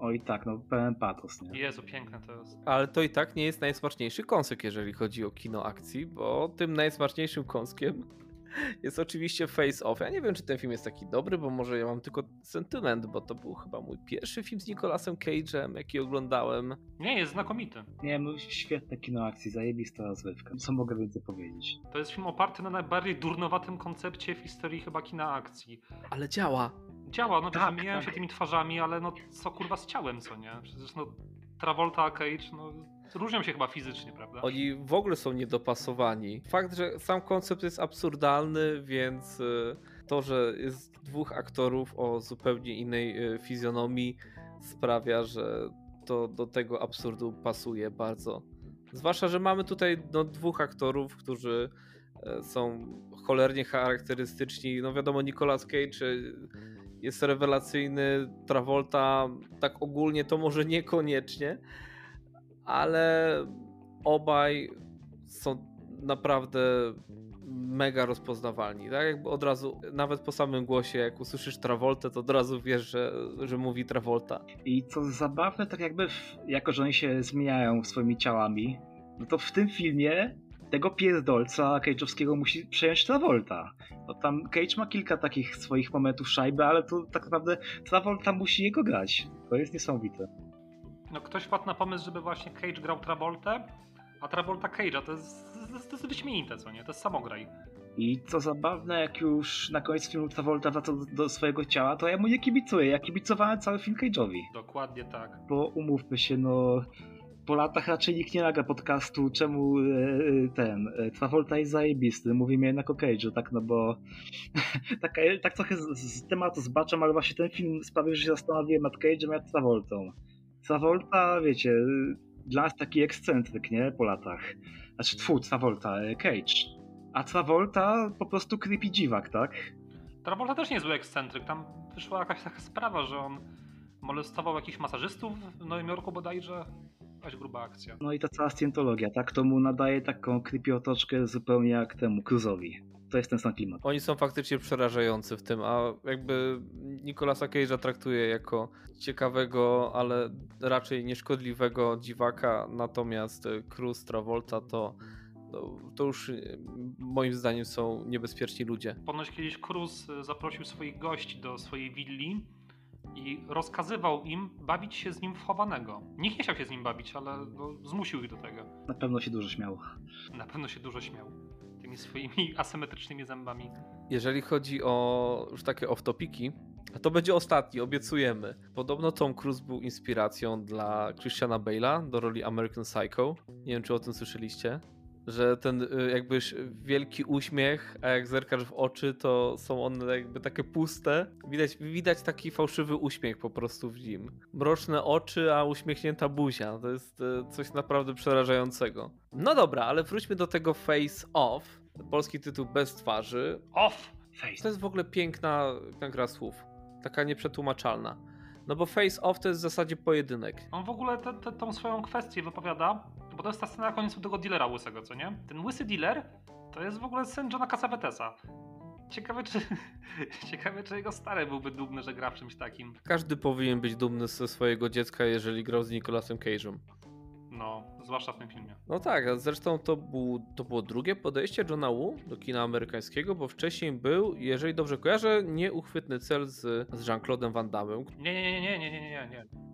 Oj tak, no pełen patos, nie? Jezu, piękne to jest. Ale to i tak nie jest najsmaczniejszy kąsek, jeżeli chodzi o kino akcji, bo tym najsmaczniejszym kąskiem *laughs* jest oczywiście Face Off. Ja nie wiem, czy ten film jest taki dobry, bo może ja mam tylko sentyment, bo to był chyba mój pierwszy film z Nicolasem Cage'em, jaki oglądałem. Nie, jest znakomity. Nie, no świetne kino akcji, zajebista rozrywka. Co mogę więcej powiedzieć? To jest film oparty na najbardziej durnowatym koncepcie w historii chyba kina akcji. Ale działa. Działa, no tak, miałem tak. się tymi twarzami, ale no co kurwa z ciałem, co nie? Przecież no Travolta, Cage, no różnią się chyba fizycznie, prawda? Oni w ogóle są niedopasowani. Fakt, że sam koncept jest absurdalny, więc e, to, że jest dwóch aktorów o zupełnie innej e, fizjonomii sprawia, że to do tego absurdu pasuje bardzo. Zwłaszcza, że mamy tutaj no, dwóch aktorów, którzy e, są cholernie charakterystyczni. No wiadomo, Nicolas Cage jest rewelacyjny, Travolta tak ogólnie to może niekoniecznie, ale obaj są naprawdę mega rozpoznawalni, tak? Jakby od razu, nawet po samym głosie, jak usłyszysz Travoltę, to od razu wiesz, że, że mówi Travolta. I co zabawne, tak jakby, jako że oni się zmieniają swoimi ciałami, no to w tym filmie tego pierdolca Cage'owskiego musi przejąć Travolta. No tam Cage ma kilka takich swoich momentów szajby, ale to tak naprawdę Travolta musi jego grać. To jest niesamowite. No ktoś wpadł na pomysł, żeby właśnie Cage grał Travoltę, a Travolta Cage'a, to jest, to jest, to jest wyśmienite, co nie? To jest samograj. I co zabawne, jak już na koniec filmu Travolta wraca do, do swojego ciała, to ja mu nie kibicuję. Ja kibicowałem cały film Cage'owi. Dokładnie tak. Bo umówmy się, no po latach raczej nikt nie naga podcastu, czemu e, e, ten e, Travolta jest zajebisty. Mówimy jednak o Cage'u, tak, no bo *laughs* tak, tak trochę z, z tematu zbaczam, ale właśnie ten film sprawił, że się zastanowiłem nad Cage'em jak Travoltą. Travolta, wiecie, dla nas taki ekscentryk, nie? Po latach. Znaczy, tfu, Travolta, Cage. A Travolta po prostu creepy dziwak, tak? Travolta też niezły ekscentryk. Tam wyszła jakaś taka sprawa, że on molestował jakichś masażystów w Nowym Jorku bodajże. Jakaś gruba akcja. No i ta cała Scientologia, tak? To mu nadaje taką creepy otoczkę zupełnie jak temu Cruzowi. To jest ten sam klimat. Oni są faktycznie przerażający w tym, a jakby Nicolasa Cage'a traktuje jako ciekawego, ale raczej nieszkodliwego dziwaka, natomiast Cruz Travolta to to, to, już moim zdaniem są niebezpieczni ludzie. Ponoć kiedyś Cruz zaprosił swoich gości do swojej willi i rozkazywał im bawić się z nim w chowanego. Nikt nie chciał się z nim bawić, ale no, zmusił ich do tego. Na pewno się dużo śmiał. Na pewno się dużo śmiał. Tymi swoimi *laughs* asymetrycznymi zębami. Jeżeli chodzi o już takie off-topiki, to będzie ostatni, obiecujemy. Podobno Tom Cruise był inspiracją dla Christiana Bale'a do roli American Psycho. Nie wiem, czy o tym słyszeliście że ten y, jakby wielki uśmiech, a jak zerkasz w oczy, to są one jakby takie puste. Widać, widać taki fałszywy uśmiech po prostu w nim. Mroczne oczy, a uśmiechnięta buzia. To jest y, coś naprawdę przerażającego. No dobra, ale wróćmy do tego Face Off. Polski tytuł bez twarzy. Off! Face. To jest w ogóle piękna, piękna gra słów. Taka nieprzetłumaczalna. No bo face off to jest w zasadzie pojedynek. On w ogóle te, te, tą swoją kwestię wypowiada, bo to jest ta scena na końcu tego dealera łysego, co nie? Ten łysy dealer to jest w ogóle syn Johna Cassavetesa. Ciekawe czy, *laughs* ciekawe, czy jego stary byłby dumny, że gra w czymś takim. Każdy powinien być dumny ze swojego dziecka, jeżeli grał z Nicolasem Cage'em. No, zwłaszcza w tym filmie. No tak, zresztą to, był, to było drugie podejście Johna Woo do kina amerykańskiego, bo wcześniej był, jeżeli dobrze kojarzę, nieuchwytny cel z, z Jean-Claude'em Van Damme. Nie, nie, nie, nie, nie, nie, nie.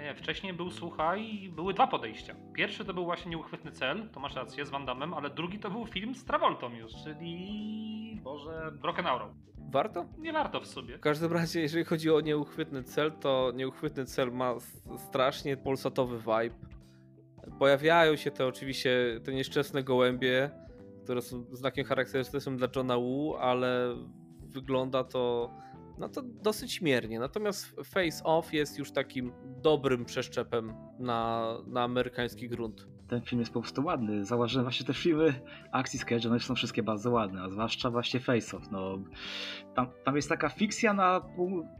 Nie, nie, nie. Wcześniej był, słuchaj, były dwa podejścia. Pierwszy to był właśnie nieuchwytny cel, to masz rację, z Van Damme, ale drugi to był film z Travoltą już, czyli... Boże... Broken Arrow. Warto? Nie warto w sobie. W każdym razie, jeżeli chodzi o nieuchwytny cel, to nieuchwytny cel ma strasznie polsatowy vibe Pojawiają się te oczywiście te nieszczęsne gołębie, które są znakiem charakterystycznym dla Johna Woo, ale wygląda to no to dosyć śmiernie. Natomiast Face Off jest już takim dobrym przeszczepem na, na amerykański grunt ten film jest po prostu ładny. Zauważyłem właśnie te filmy akcji z Cage, one są wszystkie bardzo ładne, a zwłaszcza właśnie Face Off. No, tam, tam jest taka fikcja na,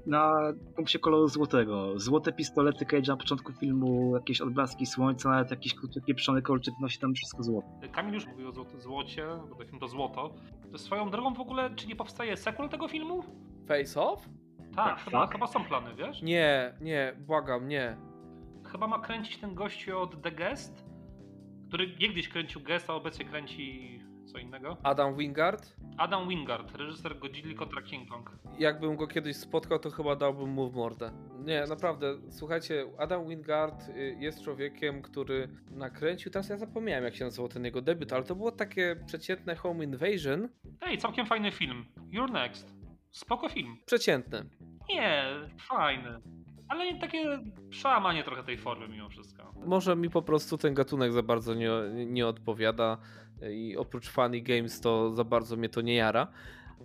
na punkcie koloru złotego. Złote pistolety Cage na początku filmu, jakieś odblaski słońca, nawet jakiś pieprzony kolczyk nosi tam wszystko złoto. Kamil już mówił o złocie, bo to film to złoto. To swoją drogą w ogóle, czy nie powstaje sequel tego filmu? Face Off? Tak, chyba, chyba są plany, wiesz? Nie, nie, błagam, nie. Chyba ma kręcić ten gościu od The Guest, który niegdyś kręcił Gesta, obecnie kręci co innego. Adam Wingard? Adam Wingard, reżyser Godzilla kontra King Kong. Jakbym go kiedyś spotkał, to chyba dałbym mu w mordę. Nie, naprawdę, słuchajcie, Adam Wingard y, jest człowiekiem, który nakręcił, teraz ja zapomniałem jak się nazywał ten jego debiut, ale to było takie przeciętne Home Invasion. Ej, całkiem fajny film. You're Next. Spoko film. Przeciętny. Nie, fajny. Ale takie przełamanie trochę tej formy mimo wszystko. Może mi po prostu ten gatunek za bardzo nie, nie odpowiada i oprócz funny games to za bardzo mnie to nie jara,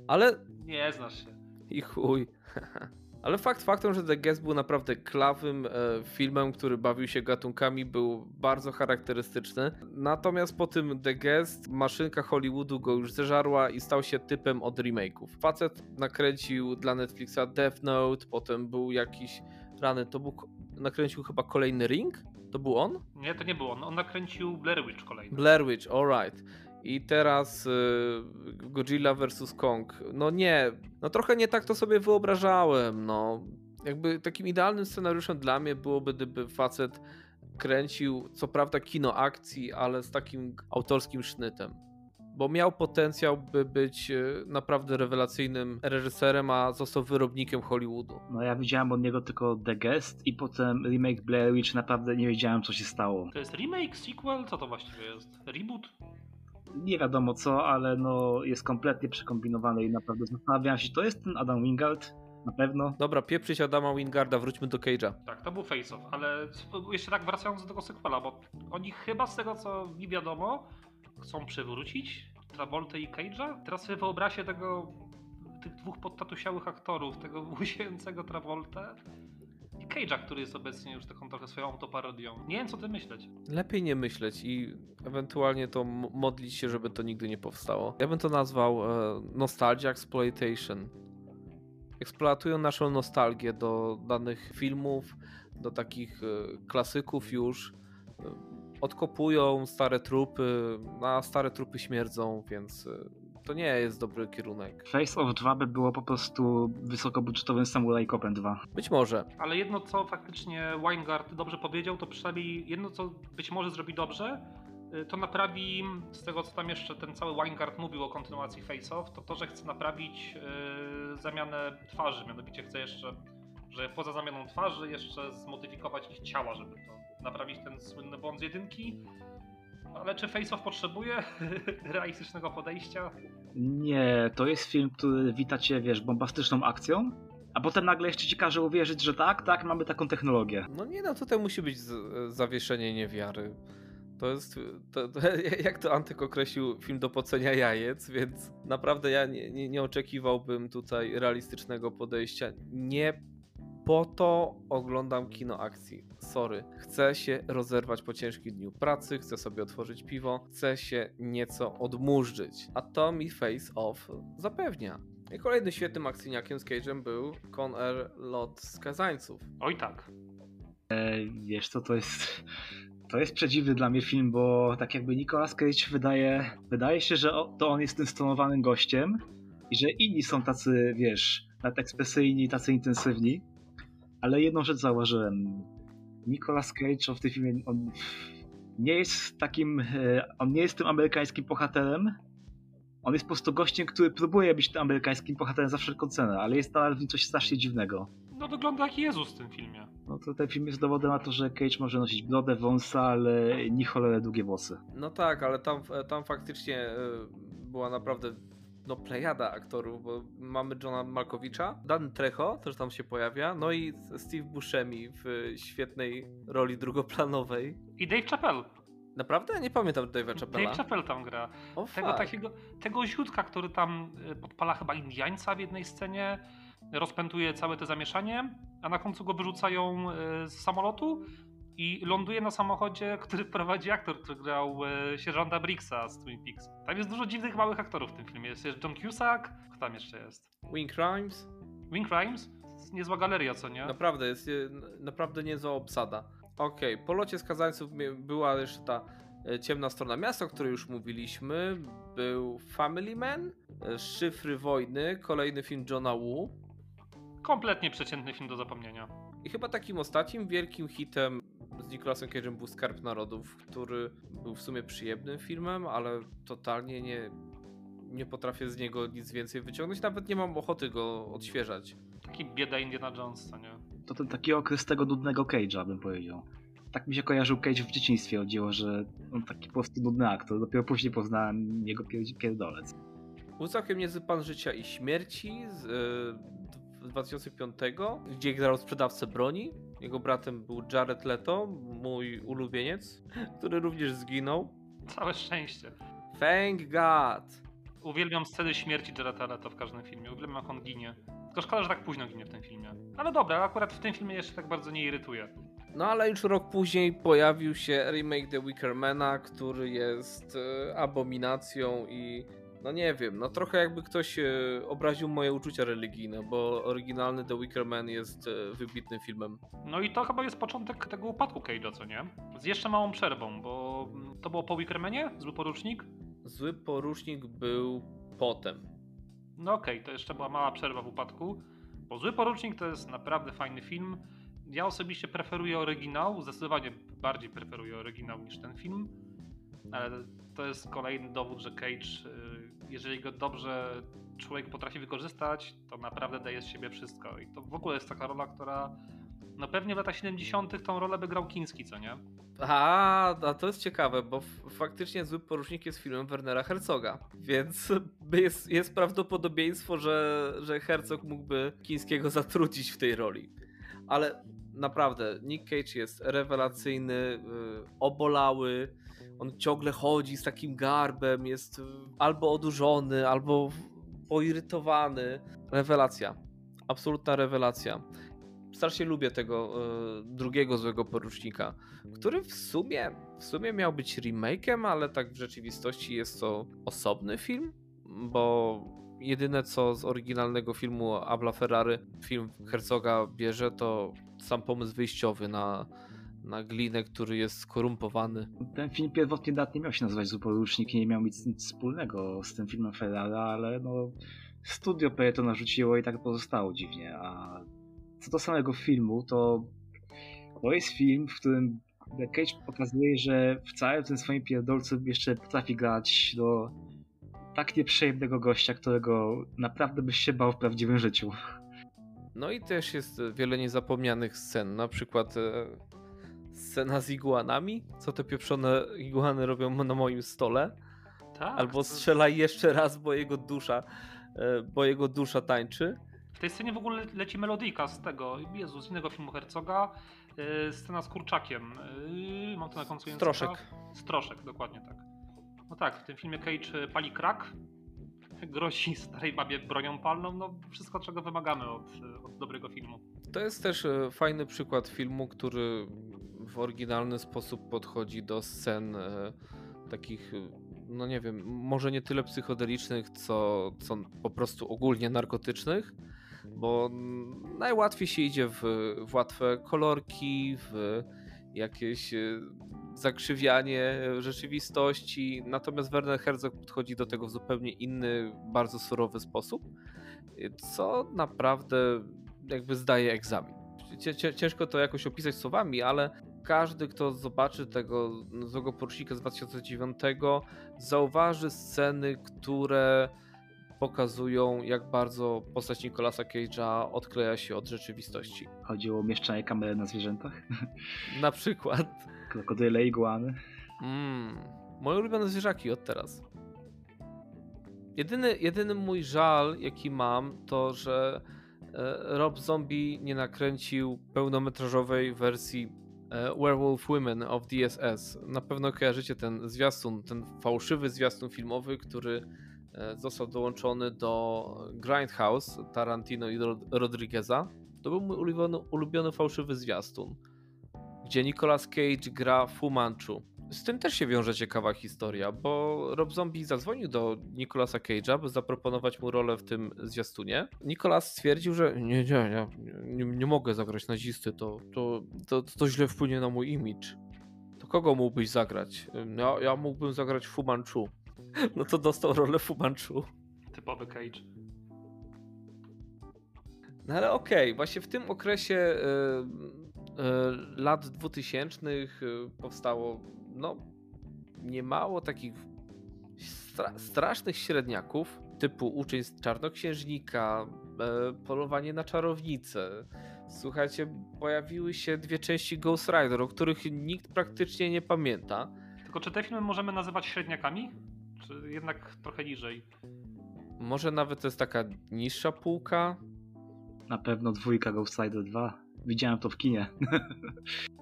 ale... Nie znasz się. I chuj. *laughs* Ale fakt faktem, że The Guest był naprawdę klawym e, filmem, który bawił się gatunkami, był bardzo charakterystyczny. Natomiast po tym The Guest maszynka Hollywoodu go już zeżarła i stał się typem od remake'ów. Facet nakręcił dla Netflixa Death Note, potem był jakiś rany, to był, nakręcił chyba kolejny Ring? To był on? Nie, to nie był on. On nakręcił Blair Witch kolejny. Blair Witch, alright. I teraz y, Godzilla vs. Kong. No nie, no trochę nie tak to sobie wyobrażałem, no. Jakby takim idealnym scenariuszem dla mnie byłoby, gdyby facet kręcił, co prawda kino akcji, ale z takim autorskim sznytem. Bo miał potencjał, by być y, naprawdę rewelacyjnym reżyserem, a został wyrobnikiem Hollywoodu. No ja widziałem od niego tylko The Guest i potem remake Blair Witch, naprawdę nie wiedziałem co się stało. To jest remake, sequel? Co to właściwie jest? Reboot? Nie wiadomo co, ale no jest kompletnie przekombinowany i naprawdę zastanawiam się, to jest ten Adam Wingard? Na pewno. Dobra, pieprzyć Adama Wingarda, wróćmy do Cage'a. Tak, to był Face Off, ale jeszcze tak wracając do tego sequela, bo oni chyba z tego co mi wiadomo, chcą przywrócić Travolta i Cage'a. Teraz sobie wyobraźcie tego, tych dwóch podtatusiałych aktorów, tego *laughs* łysiejącego Travolta Cage'a, który jest obecnie już taką trochę swoją autoparodią. Nie wiem co ty myśleć. Lepiej nie myśleć i ewentualnie to modlić się, żeby to nigdy nie powstało. Ja bym to nazwał e, Nostalgia Exploitation. Eksploatują naszą nostalgię do danych filmów, do takich e, klasyków już. E, Odkopują stare trupy, a stare trupy śmierdzą, więc e, to nie jest dobry kierunek. Face of 2 by było po prostu wysokobudżetowym Samurai Copem 2. Być może. Ale jedno co faktycznie Weingart dobrze powiedział, to przynajmniej jedno co być może zrobi dobrze, y, to naprawi z tego co tam jeszcze ten cały Weingart mówił o kontynuacji Face Off, to to, że chce naprawić yy, zamianę twarzy, mianowicie chce jeszcze, że poza zamianą twarzy jeszcze zmodyfikować ich ciała, żeby to naprawić ten słynny błąd z jedynki. Ale czy Face Off potrzebuje *laughs* realistycznego podejścia? Nie, to jest film, który wita cię, wiesz, bombastyczną akcją, a potem nagle jeszcze ci każe uwierzyć, że tak, tak, mamy taką technologię. No nie, no tutaj musi być z- zawieszenie niewiary. To jest, to, to, *laughs* jak to Antyk określił, film do pocenia jajec, więc naprawdę ja nie, nie, nie oczekiwałbym tutaj realistycznego podejścia. Nie po to oglądam kino akcji. Sorry. Chcę się rozerwać po ciężkim dniu pracy, chcę sobie otworzyć piwo, chcę się nieco odmurzyć. A to mi Face Off zapewnia. I kolejnym świetnym akcyjniakiem z Cage'em był Con Air Lot Skazańców. Oj tak. E, wiesz co, to jest... To jest przedziwny dla mnie film, bo tak jakby Nicolas Cage wydaje, wydaje się, że to on jest tym stonowanym gościem i że inni są tacy, wiesz, nadekspresyjni, tacy intensywni. Ale jedną rzecz zauważyłem. Nicolas Cage w tym filmie, on nie jest takim, e, on nie jest tym amerykańskim bohaterem. On jest po prostu gościem, który próbuje być tym amerykańskim bohaterem za wszelką cenę, ale jest nadal w nim coś strasznie dziwnego. No wygląda jak Jezus w tym filmie. No to ten film jest dowodem na to, że Cage może nosić brodę, wąsa, ale nie cholerę długie włosy. No tak, ale tam, tam faktycznie e, była naprawdę no plejada aktorów, bo mamy Johna Malkowicza, Dan Trejo też tam się pojawia, no i Steve Buscemi w świetnej roli drugoplanowej. I Dave Chappelle. Naprawdę? Nie pamiętam Dave'a Chappella. Dave Chappelle tam gra. O, Tego fuck. takiego, tego ziutka, który tam y, podpala chyba Indiańca w jednej scenie, rozpętuje całe to zamieszanie, a na końcu go wyrzucają y, z samolotu i ląduje na samochodzie, który prowadzi aktor, który grał y, sierżanta Briggsa z Twin Peaks. Tam jest dużo dziwnych małych aktorów w tym filmie. Jest jest John Cusack, kto tam jeszcze jest? Wing Crimes? Wing Crimes? Niezła galeria, co nie? Naprawdę, jest e, naprawdę niezła obsada. Okej, po locie skazańców była jeszcze ta e, ciemna strona miasta, o której już mówiliśmy. Był Family Man, e, Szyfry Wojny, kolejny film Johna Woo. Kompletnie przeciętny film do zapomnienia. I chyba takim ostatnim wielkim hitem z Nicolasem Cage'em był Skarb Narodów, który był w sumie przyjemnym filmem, ale totalnie nie, nie potrafię z niego nic więcej wyciągnąć. Nawet nie mam ochoty go odświeżać. Taki bieda Indiana Jones, co nie? To ten taki okres tego nudnego Cage'a, bym powiedział. Tak mi się kojarzył Cage w dzieciństwie chodziło, że on taki po prostu nudny aktor. Dopiero później poznałem jego pier- pierdolec. Był całkiem niezły Pan Życia i Śmierci z y, 2005, gdzie grał sprzedawcę broni. Jego bratem był Jared Leto, mój ulubieniec, który również zginął. Całe szczęście. Thank God! Uwielbiam sceny śmierci Jareta Leto w każdym filmie. Uwielbiam jak on ginie. Tylko szkoda, że tak późno ginie w tym filmie. Ale dobra, akurat w tym filmie jeszcze tak bardzo nie irytuje. No ale już rok później pojawił się remake The Wicker Mana, który jest e, abominacją i no nie wiem, no trochę jakby ktoś e, obraził moje uczucia religijne, bo oryginalny The Wicker Man jest e, wybitnym filmem. No i to chyba jest początek tego upadku Cage'a, co nie? Z jeszcze małą przerwą, bo mm, to było po Wickermanie, Zły Porucznik. Zły porucznik był potem. No okej, okay, to jeszcze była mała przerwa w upadku. Bo Zły Porucznik to jest naprawdę fajny film. Ja osobiście preferuję oryginał, zdecydowanie bardziej preferuję oryginał niż ten film. Ale to jest kolejny dowód, że Cage, y, jeżeli go dobrze człowiek potrafi wykorzystać, to naprawdę daje z siebie wszystko. I to w ogóle jest taka rola, która no pewnie w latach 70. tą rolę by grał Kiński, co nie? A, a to jest ciekawe, bo faktycznie Zły Porucznik jest filmem Wernera Herzoga, więc *laughs* jest, jest prawdopodobieństwo, że, że Herzog mógłby Kińskiego zatrudnić w tej roli. Ale naprawdę, Nick Cage jest rewelacyjny, yy, obolały, on ciągle chodzi z takim garbem, jest albo odurzony, albo poirytowany. Rewelacja. Absolutna rewelacja strasznie lubię tego y, drugiego złego porucznika, który w sumie, w sumie miał być remake'em, ale tak w rzeczywistości jest to osobny film, bo jedyne co z oryginalnego filmu Abla Ferrari film Herzoga bierze to sam pomysł wyjściowy na, na glinę, który jest skorumpowany. Ten film pierwotnie dat nie miał się nazywać Zuporucznik i nie miał mieć nic wspólnego z tym filmem Ferrara, ale no studio to narzuciło i tak pozostało dziwnie, a co do samego filmu, to to jest film, w którym Cage pokazuje, że w całym tym swoim pierdolcu jeszcze potrafi grać do tak nieprzyjemnego gościa, którego naprawdę byś się bał w prawdziwym życiu. No i też jest wiele niezapomnianych scen, na przykład e, scena z iguanami, co te pieprzone iguany robią na moim stole. Tak, Albo strzelaj jeszcze raz, bo jego dusza, e, bo jego dusza tańczy. W tej scenie w ogóle leci melodyjka z tego, Jezu, z innego filmu Herzoga, yy, scena z kurczakiem. Yy, mam to na końcu języka. Stroszek. Stroszek, dokładnie tak. No tak, w tym filmie Cage pali krak, grozi starej babie bronią palną, no wszystko czego wymagamy od, od dobrego filmu. To jest też fajny przykład filmu, który oryginalny sposób podchodzi do scen e, takich no nie wiem, może nie tyle psychodelicznych, co, co po prostu ogólnie narkotycznych, bo najłatwiej się idzie w, w łatwe kolorki, w jakieś e, zakrzywianie rzeczywistości, natomiast Werner Herzog podchodzi do tego w zupełnie inny, bardzo surowy sposób, co naprawdę jakby zdaje egzamin. Ciężko to jakoś opisać słowami, ale każdy, kto zobaczy tego złego porucznika z 2009, zauważy sceny, które pokazują, jak bardzo postać Nicolasa Cage'a odkleja się od rzeczywistości. Chodziło o umieszczanie kamery na zwierzętach? *laughs* Na przykład. Krokodyle, iguany. Mm, moje ulubione zwierzaki od teraz. Jedyny, jedyny mój żal, jaki mam, to że e, Rob Zombie nie nakręcił pełnometrażowej wersji Werewolf Women of DSS. Na pewno kojarzycie ten zwiastun, ten fałszywy zwiastun filmowy, który E, został dołączony do Grindhouse Tarantino i Rodrigueza. To był mój ulubiony, ulubiony fałszywy zwiastun, gdzie Nicolas Cage gra Fu Manchu. Z tym też się wiąże ciekawa historia, bo Rob Zombie zadzwonił do Nicolasa Cage'a, by zaproponować mu rolę w tym zwiastunie. Nicolas stwierdził, że nie, nie, ja nie, nie mogę zagrać nazisty, to, to, to, to źle wpłynie na mój image. To kogo mógłbyś zagrać? Ja, ja mógłbym zagrać Fu Manchu. *laughs* No to dostał rolę Fumanchu. Typowy Cage. No ale okej, okay, właśnie w tym okresie y, y, lat 2000 y, powstało no niemało takich stra strasznych średniaków typu Uczeń z Czarnoksiężnika, Polowanie na czarownicę. Słuchajcie, pojawiły się dwie części Ghost Rider, o których nikt praktycznie nie pamięta. Tylko czy te filmy możemy nazywać średniakami? Czy jednak trochę niżej? Może nawet to jest taka niższa półka? Na pewno dwójka Ghost Rider 2. Widziałem to w kinie. *laughs*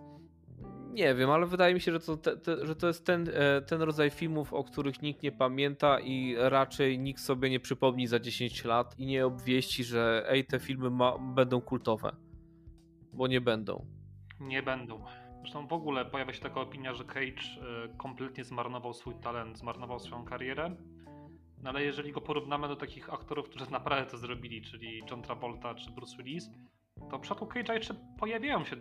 Nie wiem, ale wydaje mi się, że to, te, te, że to jest ten, e, ten rodzaj filmów, o których nikt nie pamięta i raczej nikt sobie nie przypomni za 10 lat i nie obwieści, że ej, te filmy ma, będą kultowe. Bo nie będą. Nie będą. Zresztą w ogóle pojawia się taka opinia, że Cage e, kompletnie zmarnował swój talent, zmarnował swoją karierę. No ale jeżeli go porównamy do takich aktorów, którzy *laughs* naprawdę to zrobili, czyli John Travolta czy Bruce Willis, to w przypadku Cage'a jeszcze pojawiają się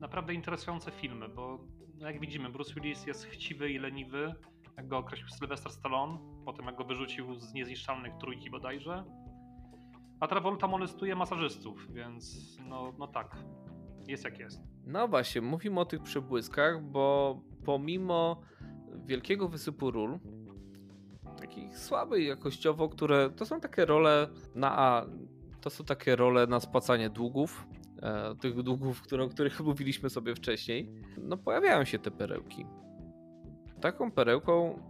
naprawdę interesujące filmy, bo no jak widzimy, Bruce Willis jest chciwy i leniwy, jak go określił Sylvester Stallone, potem jak go wyrzucił z niezniszczalnych trójki bodajże. A Travolta molestuje masażystów, więc no, no tak, jest jak jest. No właśnie, mówimy o tych przebłyskach, bo pomimo wielkiego wysypu ról, takich słabych jakościowo, które to są takie role na to są takie role na spłacanie długów, tych długów, które, o których *laughs* mówiliśmy sobie wcześniej, no pojawiają się te perełki. Taką perełką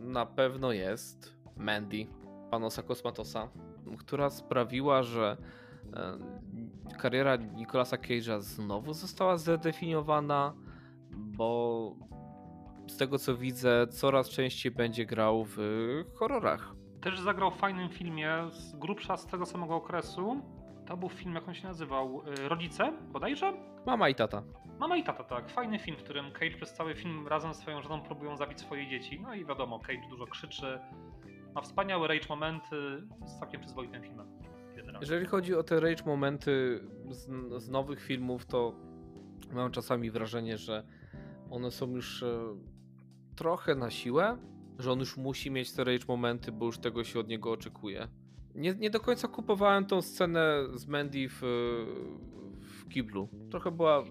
na pewno jest Mandy, Panosa Kosmatosa, która sprawiła, że e, kariera Nicolasa Cage'a znowu została zredefiniowana, bo z tego co widzę, coraz częściej będzie grał w horrorach. Też zagrał w fajnym filmie z grubsza z tego samego okresu. To był film, jak on się nazywał? Y, Rodzice, bodajże? Mama i tata. Mama i tata, tak. Fajny film, w którym Cage przez cały film razem z swoją żoną próbują zabić swoje dzieci. No i wiadomo, Cage dużo krzyczy. Ma wspaniałe rage momenty z całkiem przyzwoitym filmem. Generalnie. Jeżeli chodzi o te rage momenty z, z nowych filmów, to mam czasami wrażenie, że one są już e, trochę na siłę, że on już musi mieć te rage momenty, bo już tego się od niego oczekuje. Nie, nie do końca kupowałem tą scenę z Mandy w, w kiblu. Trochę była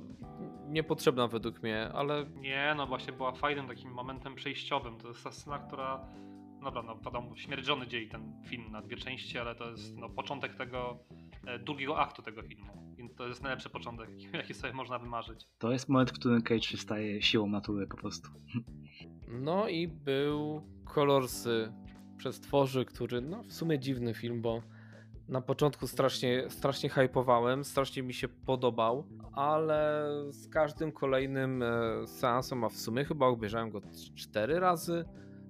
niepotrzebna według mnie, ale Nie, no właśnie była fajnym takim momentem przejściowym. To jest ta scena, która. Dobra, no wiadomo, śmierć żony dzieli ten film na dwie części, ale to jest no, początek tego e, drugiego aktu tego filmu. I to jest najlepszy początek, *laughs* jaki sobie można wymarzyć. To jest moment, w którym Cage staje siłą natury po prostu. No i był Kolorsy Przestworzy, który no w sumie dziwny film, bo na początku strasznie, strasznie hypowałem, strasznie mi się podobał, ale z każdym kolejnym e, seansem, a w sumie chyba obejrzałem go cztery razy,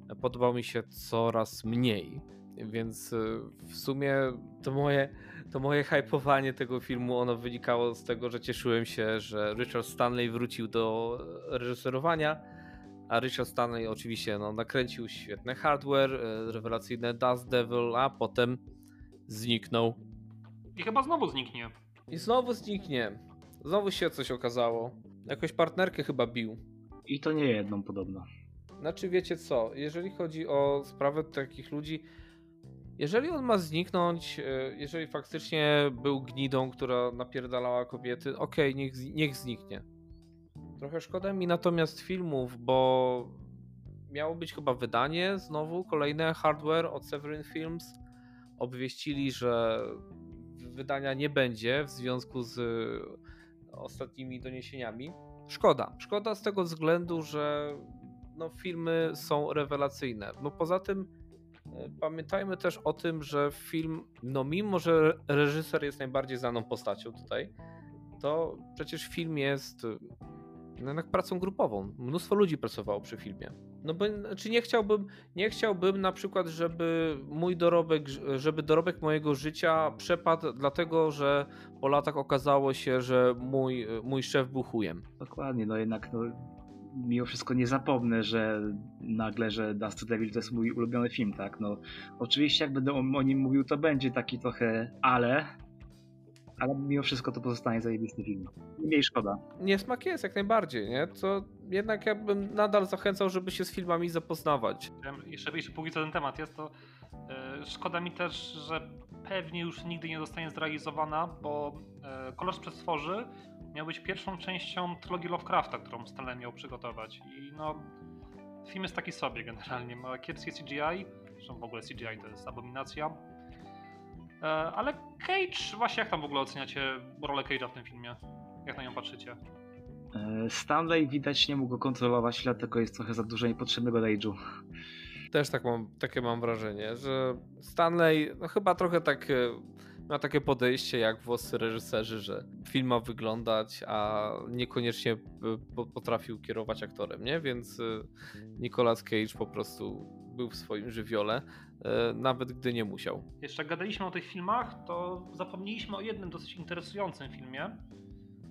e, podobał mi się coraz mniej. Więc e, w sumie to moje, to moje hypowanie tego filmu, ono wynikało z tego, że cieszyłem się, że Richard Stanley wrócił do reżyserowania, a Richard Stanley oczywiście no, nakręcił świetne hardware, e, rewelacyjne Dust Devil, a potem zniknął. I chyba znowu zniknie. I znowu zniknie. Znowu się coś okazało. Jakąś partnerkę chyba bił. I to nie jedną podobno. Znaczy wiecie co, jeżeli chodzi o sprawę takich ludzi, jeżeli on ma zniknąć, e, jeżeli faktycznie był gnidą, która napierdalała kobiety, okej, niech, zi- niech zniknie. Trochę szkoda mi natomiast filmów, bo miało być chyba wydanie znowu, kolejne hardware od Severin Films. Obwieścili, że wydania nie będzie w związku z e, ostatnimi doniesieniami. Szkoda. Szkoda z tego względu, że no, filmy są rewelacyjne. No poza tym e, pamiętajmy też o tym, że film, no mimo że reżyser jest najbardziej znaną postacią tutaj, to przecież film jest jednak pracą grupową. Mnóstwo ludzi pracowało przy filmie. No bo czy nie chciałbym, nie chciałbym na przykład, żeby mój dorobek, żeby dorobek mojego życia przepadł dlatego, że po latach okazało się, że mój, mój szef był chujem. Dokładnie, no jednak no, mimo wszystko nie zapomnę, że nagle, że Dust to Devil to jest mój ulubiony film, tak? No oczywiście jak będę o nim mówił, to będzie taki trochę ale, ale mimo wszystko to pozostanie zajebisty film. Mniej szkoda. Niesmak jest jak najbardziej, nie? To jednak ja bym nadal zachęcał, żeby się z filmami zapoznawać. Wiem, Jeszcze, jeszcze póki co ten temat jest, to e, szkoda mi też, że pewnie już nigdy nie zostanie zrealizowana, bo e, Kolor z Przestworzy miał być pierwszą częścią trylogii Lovecrafta, którą Stanley miał przygotować. I no, film jest taki sobie generalnie. Ma kiepskie CGI, zresztą w ogóle CGI to jest abominacja. E, ale Cage, właśnie jak tam w ogóle oceniacie rolę Cage'a w tym filmie? Jak na nią patrzycie? E, Stanley widać nie mógł go kontrolować, dlatego jest trochę za dużo niepotrzebnego rage'u. Też tak mam, takie mam wrażenie, że Stanley no chyba trochę tak e, ma takie podejście jak włoscy reżyserzy, że film ma wyglądać, a niekoniecznie e, po- potrafił kierować aktorem, nie? Więc e, Nicolas Cage po prostu był w swoim żywiole, e, nawet gdy nie musiał. Jeszcze jak gadaliśmy o tych filmach, to zapomnieliśmy o jednym dosyć interesującym filmie,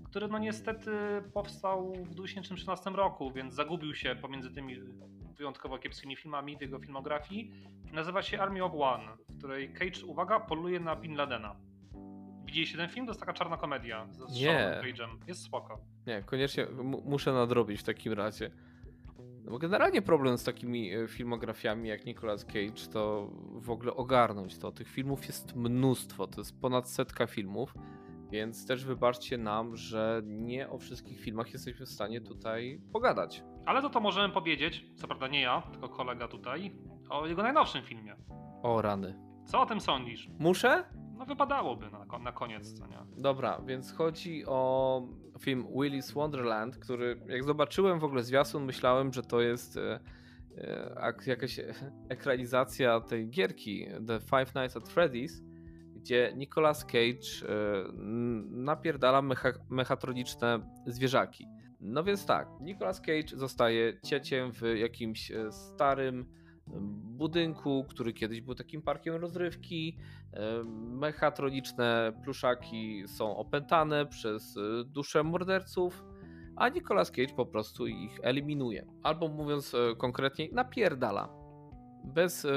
który no niestety powstał w 2013 roku, więc zagubił się pomiędzy tymi wyjątkowo kiepskimi filmami w jego filmografii. Nazywa się Army of One, w której Cage, uwaga, poluje na Bin Ladena. Widzieliście ten film? To jest taka czarna komedia ze Nie. Seanem Cage'em. Jest spoko. Nie, koniecznie mu- muszę nadrobić w takim razie. No bo generalnie problem z takimi e, filmografiami jak Nicolas Cage to w ogóle ogarnąć to. Tych filmów jest mnóstwo, to jest ponad setka filmów, więc też wybaczcie nam, że nie o wszystkich filmach jesteśmy w stanie tutaj pogadać. Ale za to możemy powiedzieć, co prawda nie ja, tylko kolega tutaj, o jego najnowszym filmie. O rany. Co o tym sądzisz? Muszę? No wypadałoby na, na koniec, co nie? Dobra, więc chodzi o film Willy's Wonderland, który jak zobaczyłem w ogóle zwiastun, myślałem, że to jest e, e, jakaś ekranizacja tej gierki The Five Nights at Freddy's, gdzie Nicolas Cage e, napierdala mecha mechatroniczne zwierzaki. No więc tak, Nicolas Cage zostaje cieciem w jakimś starym budynku, który kiedyś był takim parkiem rozrywki. Mechatroniczne pluszaki są opętane przez e, dusze morderców, a Nicolas Cage po prostu ich eliminuje. Albo mówiąc e, konkretniej, napierdala. Bez, e,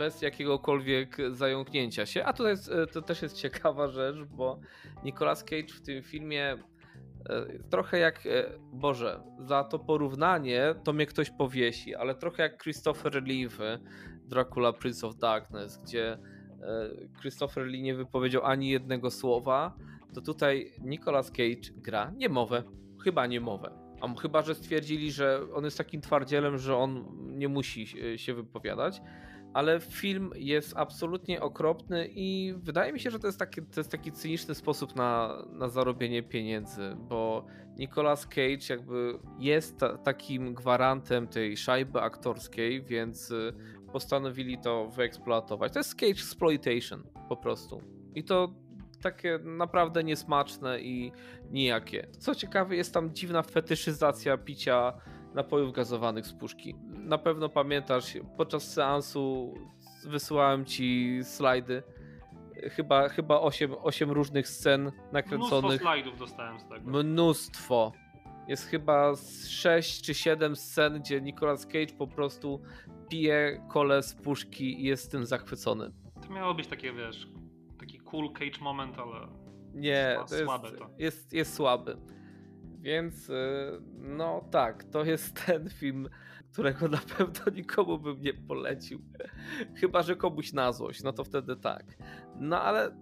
bez jakiegokolwiek zająknięcia się. A to, jest, to też jest ciekawa rzecz, bo Nicolas Cage w tym filmie E, trochę jak, e, Boże, za to porównanie to mnie ktoś powiesi, ale trochę jak Christopher Lee w Dracula Prince of Darkness, gdzie e, Christopher Lee nie wypowiedział ani jednego słowa, to tutaj Nicolas Cage gra niemowę, chyba niemowę. A chyba, że stwierdzili, że on jest takim twardzielem, że on nie musi się wypowiadać ale film jest absolutnie okropny i wydaje mi się, że to jest taki, to jest taki cyniczny sposób na, na zarobienie pieniędzy, bo Nicolas Cage jakby jest ta, takim gwarantem tej szajby aktorskiej, więc y, postanowili to wyeksploatować. To jest Cage Exploitation po prostu. I to takie naprawdę niesmaczne i nijakie. Co ciekawe, jest tam dziwna fetyszyzacja picia napojów gazowanych z puszki. Na pewno pamiętasz, podczas seansu wysyłałem ci slajdy. Chyba, chyba 8, 8 różnych scen nakręconych. Mnóstwo slajdów dostałem z tego. Mnóstwo. Jest chyba 6 czy 7 scen, gdzie Nicolas Cage po prostu pije kole z puszki i jest z tym zachwycony. To miało być takie, wiesz, taki cool Cage moment, ale nie, to jest, słabe to. Jest, jest słaby. Więc y, no tak, to jest *laughs* ten film, którego na pewno *laughs* nikomu bym nie polecił. Chyba, że komuś na złość, no to wtedy tak. No ale,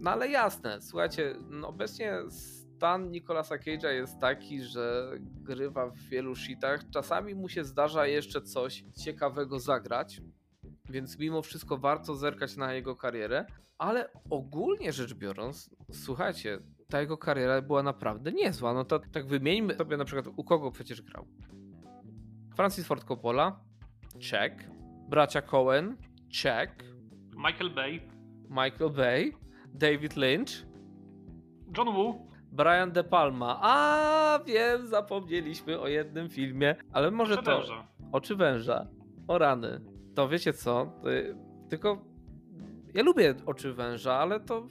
no ale jasne, słuchajcie, no obecnie stan Nicolasa Cage'a jest taki, że grywa w wielu shitach. Czasami mu się zdarza jeszcze coś ciekawego zagrać, więc mimo wszystko warto zerkać na jego karierę, ale ogólnie rzecz biorąc, słuchajcie, ta jego kariera była naprawdę niezła. No to tak wymieńmy sobie na przykład u kogo przecież grał. Francis Ford Coppola, check. Bracia Cohen, check. Michael Bay. Michael Bay. David Lynch. John Woo. Brian De Palma. A wiem, zapomnieliśmy o jednym filmie, ale może Oczy to. Węża. Oczy węża. O rany. To wiecie co? Tylko ja lubię oczy węża, ale to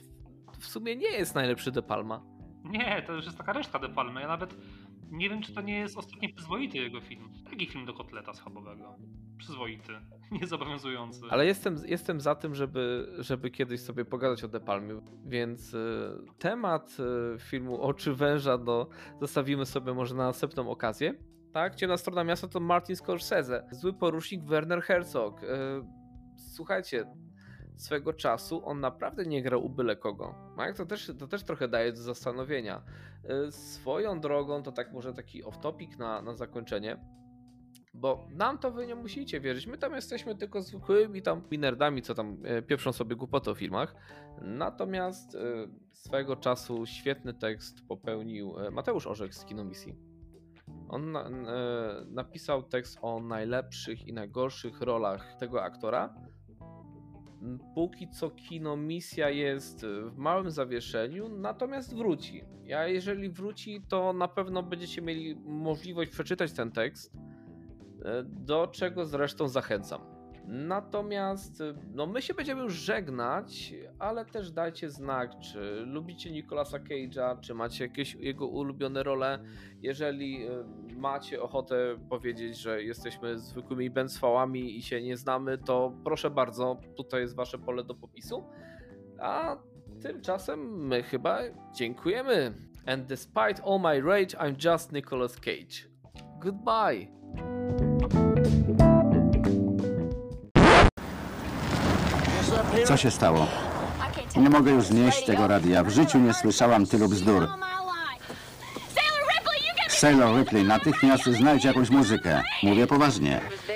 w sumie nie jest najlepszy De Palma. Nie, to już jest taka reszta De Palmy. Ja nawet nie wiem, czy to nie jest ostatni przyzwoity jego film. Jaki film do kotleta schabowego? Przyzwoity, *laughs* niezobowiązujący. Ale jestem, jestem za tym, żeby, żeby kiedyś sobie pogadać o De Palmie, więc y, temat y, filmu Oczy Węża no, zostawimy sobie może na następną okazję. Tak, ciemna strona miasta to Martin Scorsese, zły porusznik Werner Herzog. Y, słuchajcie, swego czasu on naprawdę nie grał u byle kogo. To, też, to też trochę daje do zastanowienia. Y, swoją drogą, to tak może taki off-topic na, na zakończenie, bo nam to wy nie musicie wierzyć. My tam jesteśmy tylko zwykłymi tam nerdami, co tam e, pieprzą sobie głupoty o filmach. Natomiast e, swego czasu świetny tekst popełnił e, Mateusz Orzech z Kinomisji. On na, napisał tekst o najlepszych i najgorszych rolach tego aktora póki co kino misja jest w małym zawieszeniu, natomiast wróci. A jeżeli wróci, to na pewno będziecie mieli możliwość przeczytać ten tekst, e, do czego zresztą zachęcam. Natomiast no my się będziemy już żegnać, ale też dajcie znak, czy lubicie Nicolasa Cage'a, czy macie jakieś jego ulubione role. Jeżeli e, macie ochotę powiedzieć, że jesteśmy zwykłymi bęcwałami i się nie znamy, to proszę bardzo, tutaj jest wasze pole do popisu. A tymczasem my chyba dziękujemy. And despite all my rage, I'm just Nicolas Cage. Goodbye. Co się stało? Nie mogę już znieść tego radia. W życiu nie słyszałam tylu bzdur. Sailor Ripley, natychmiast znajdź jakąś muzykę. Mówię poważnie.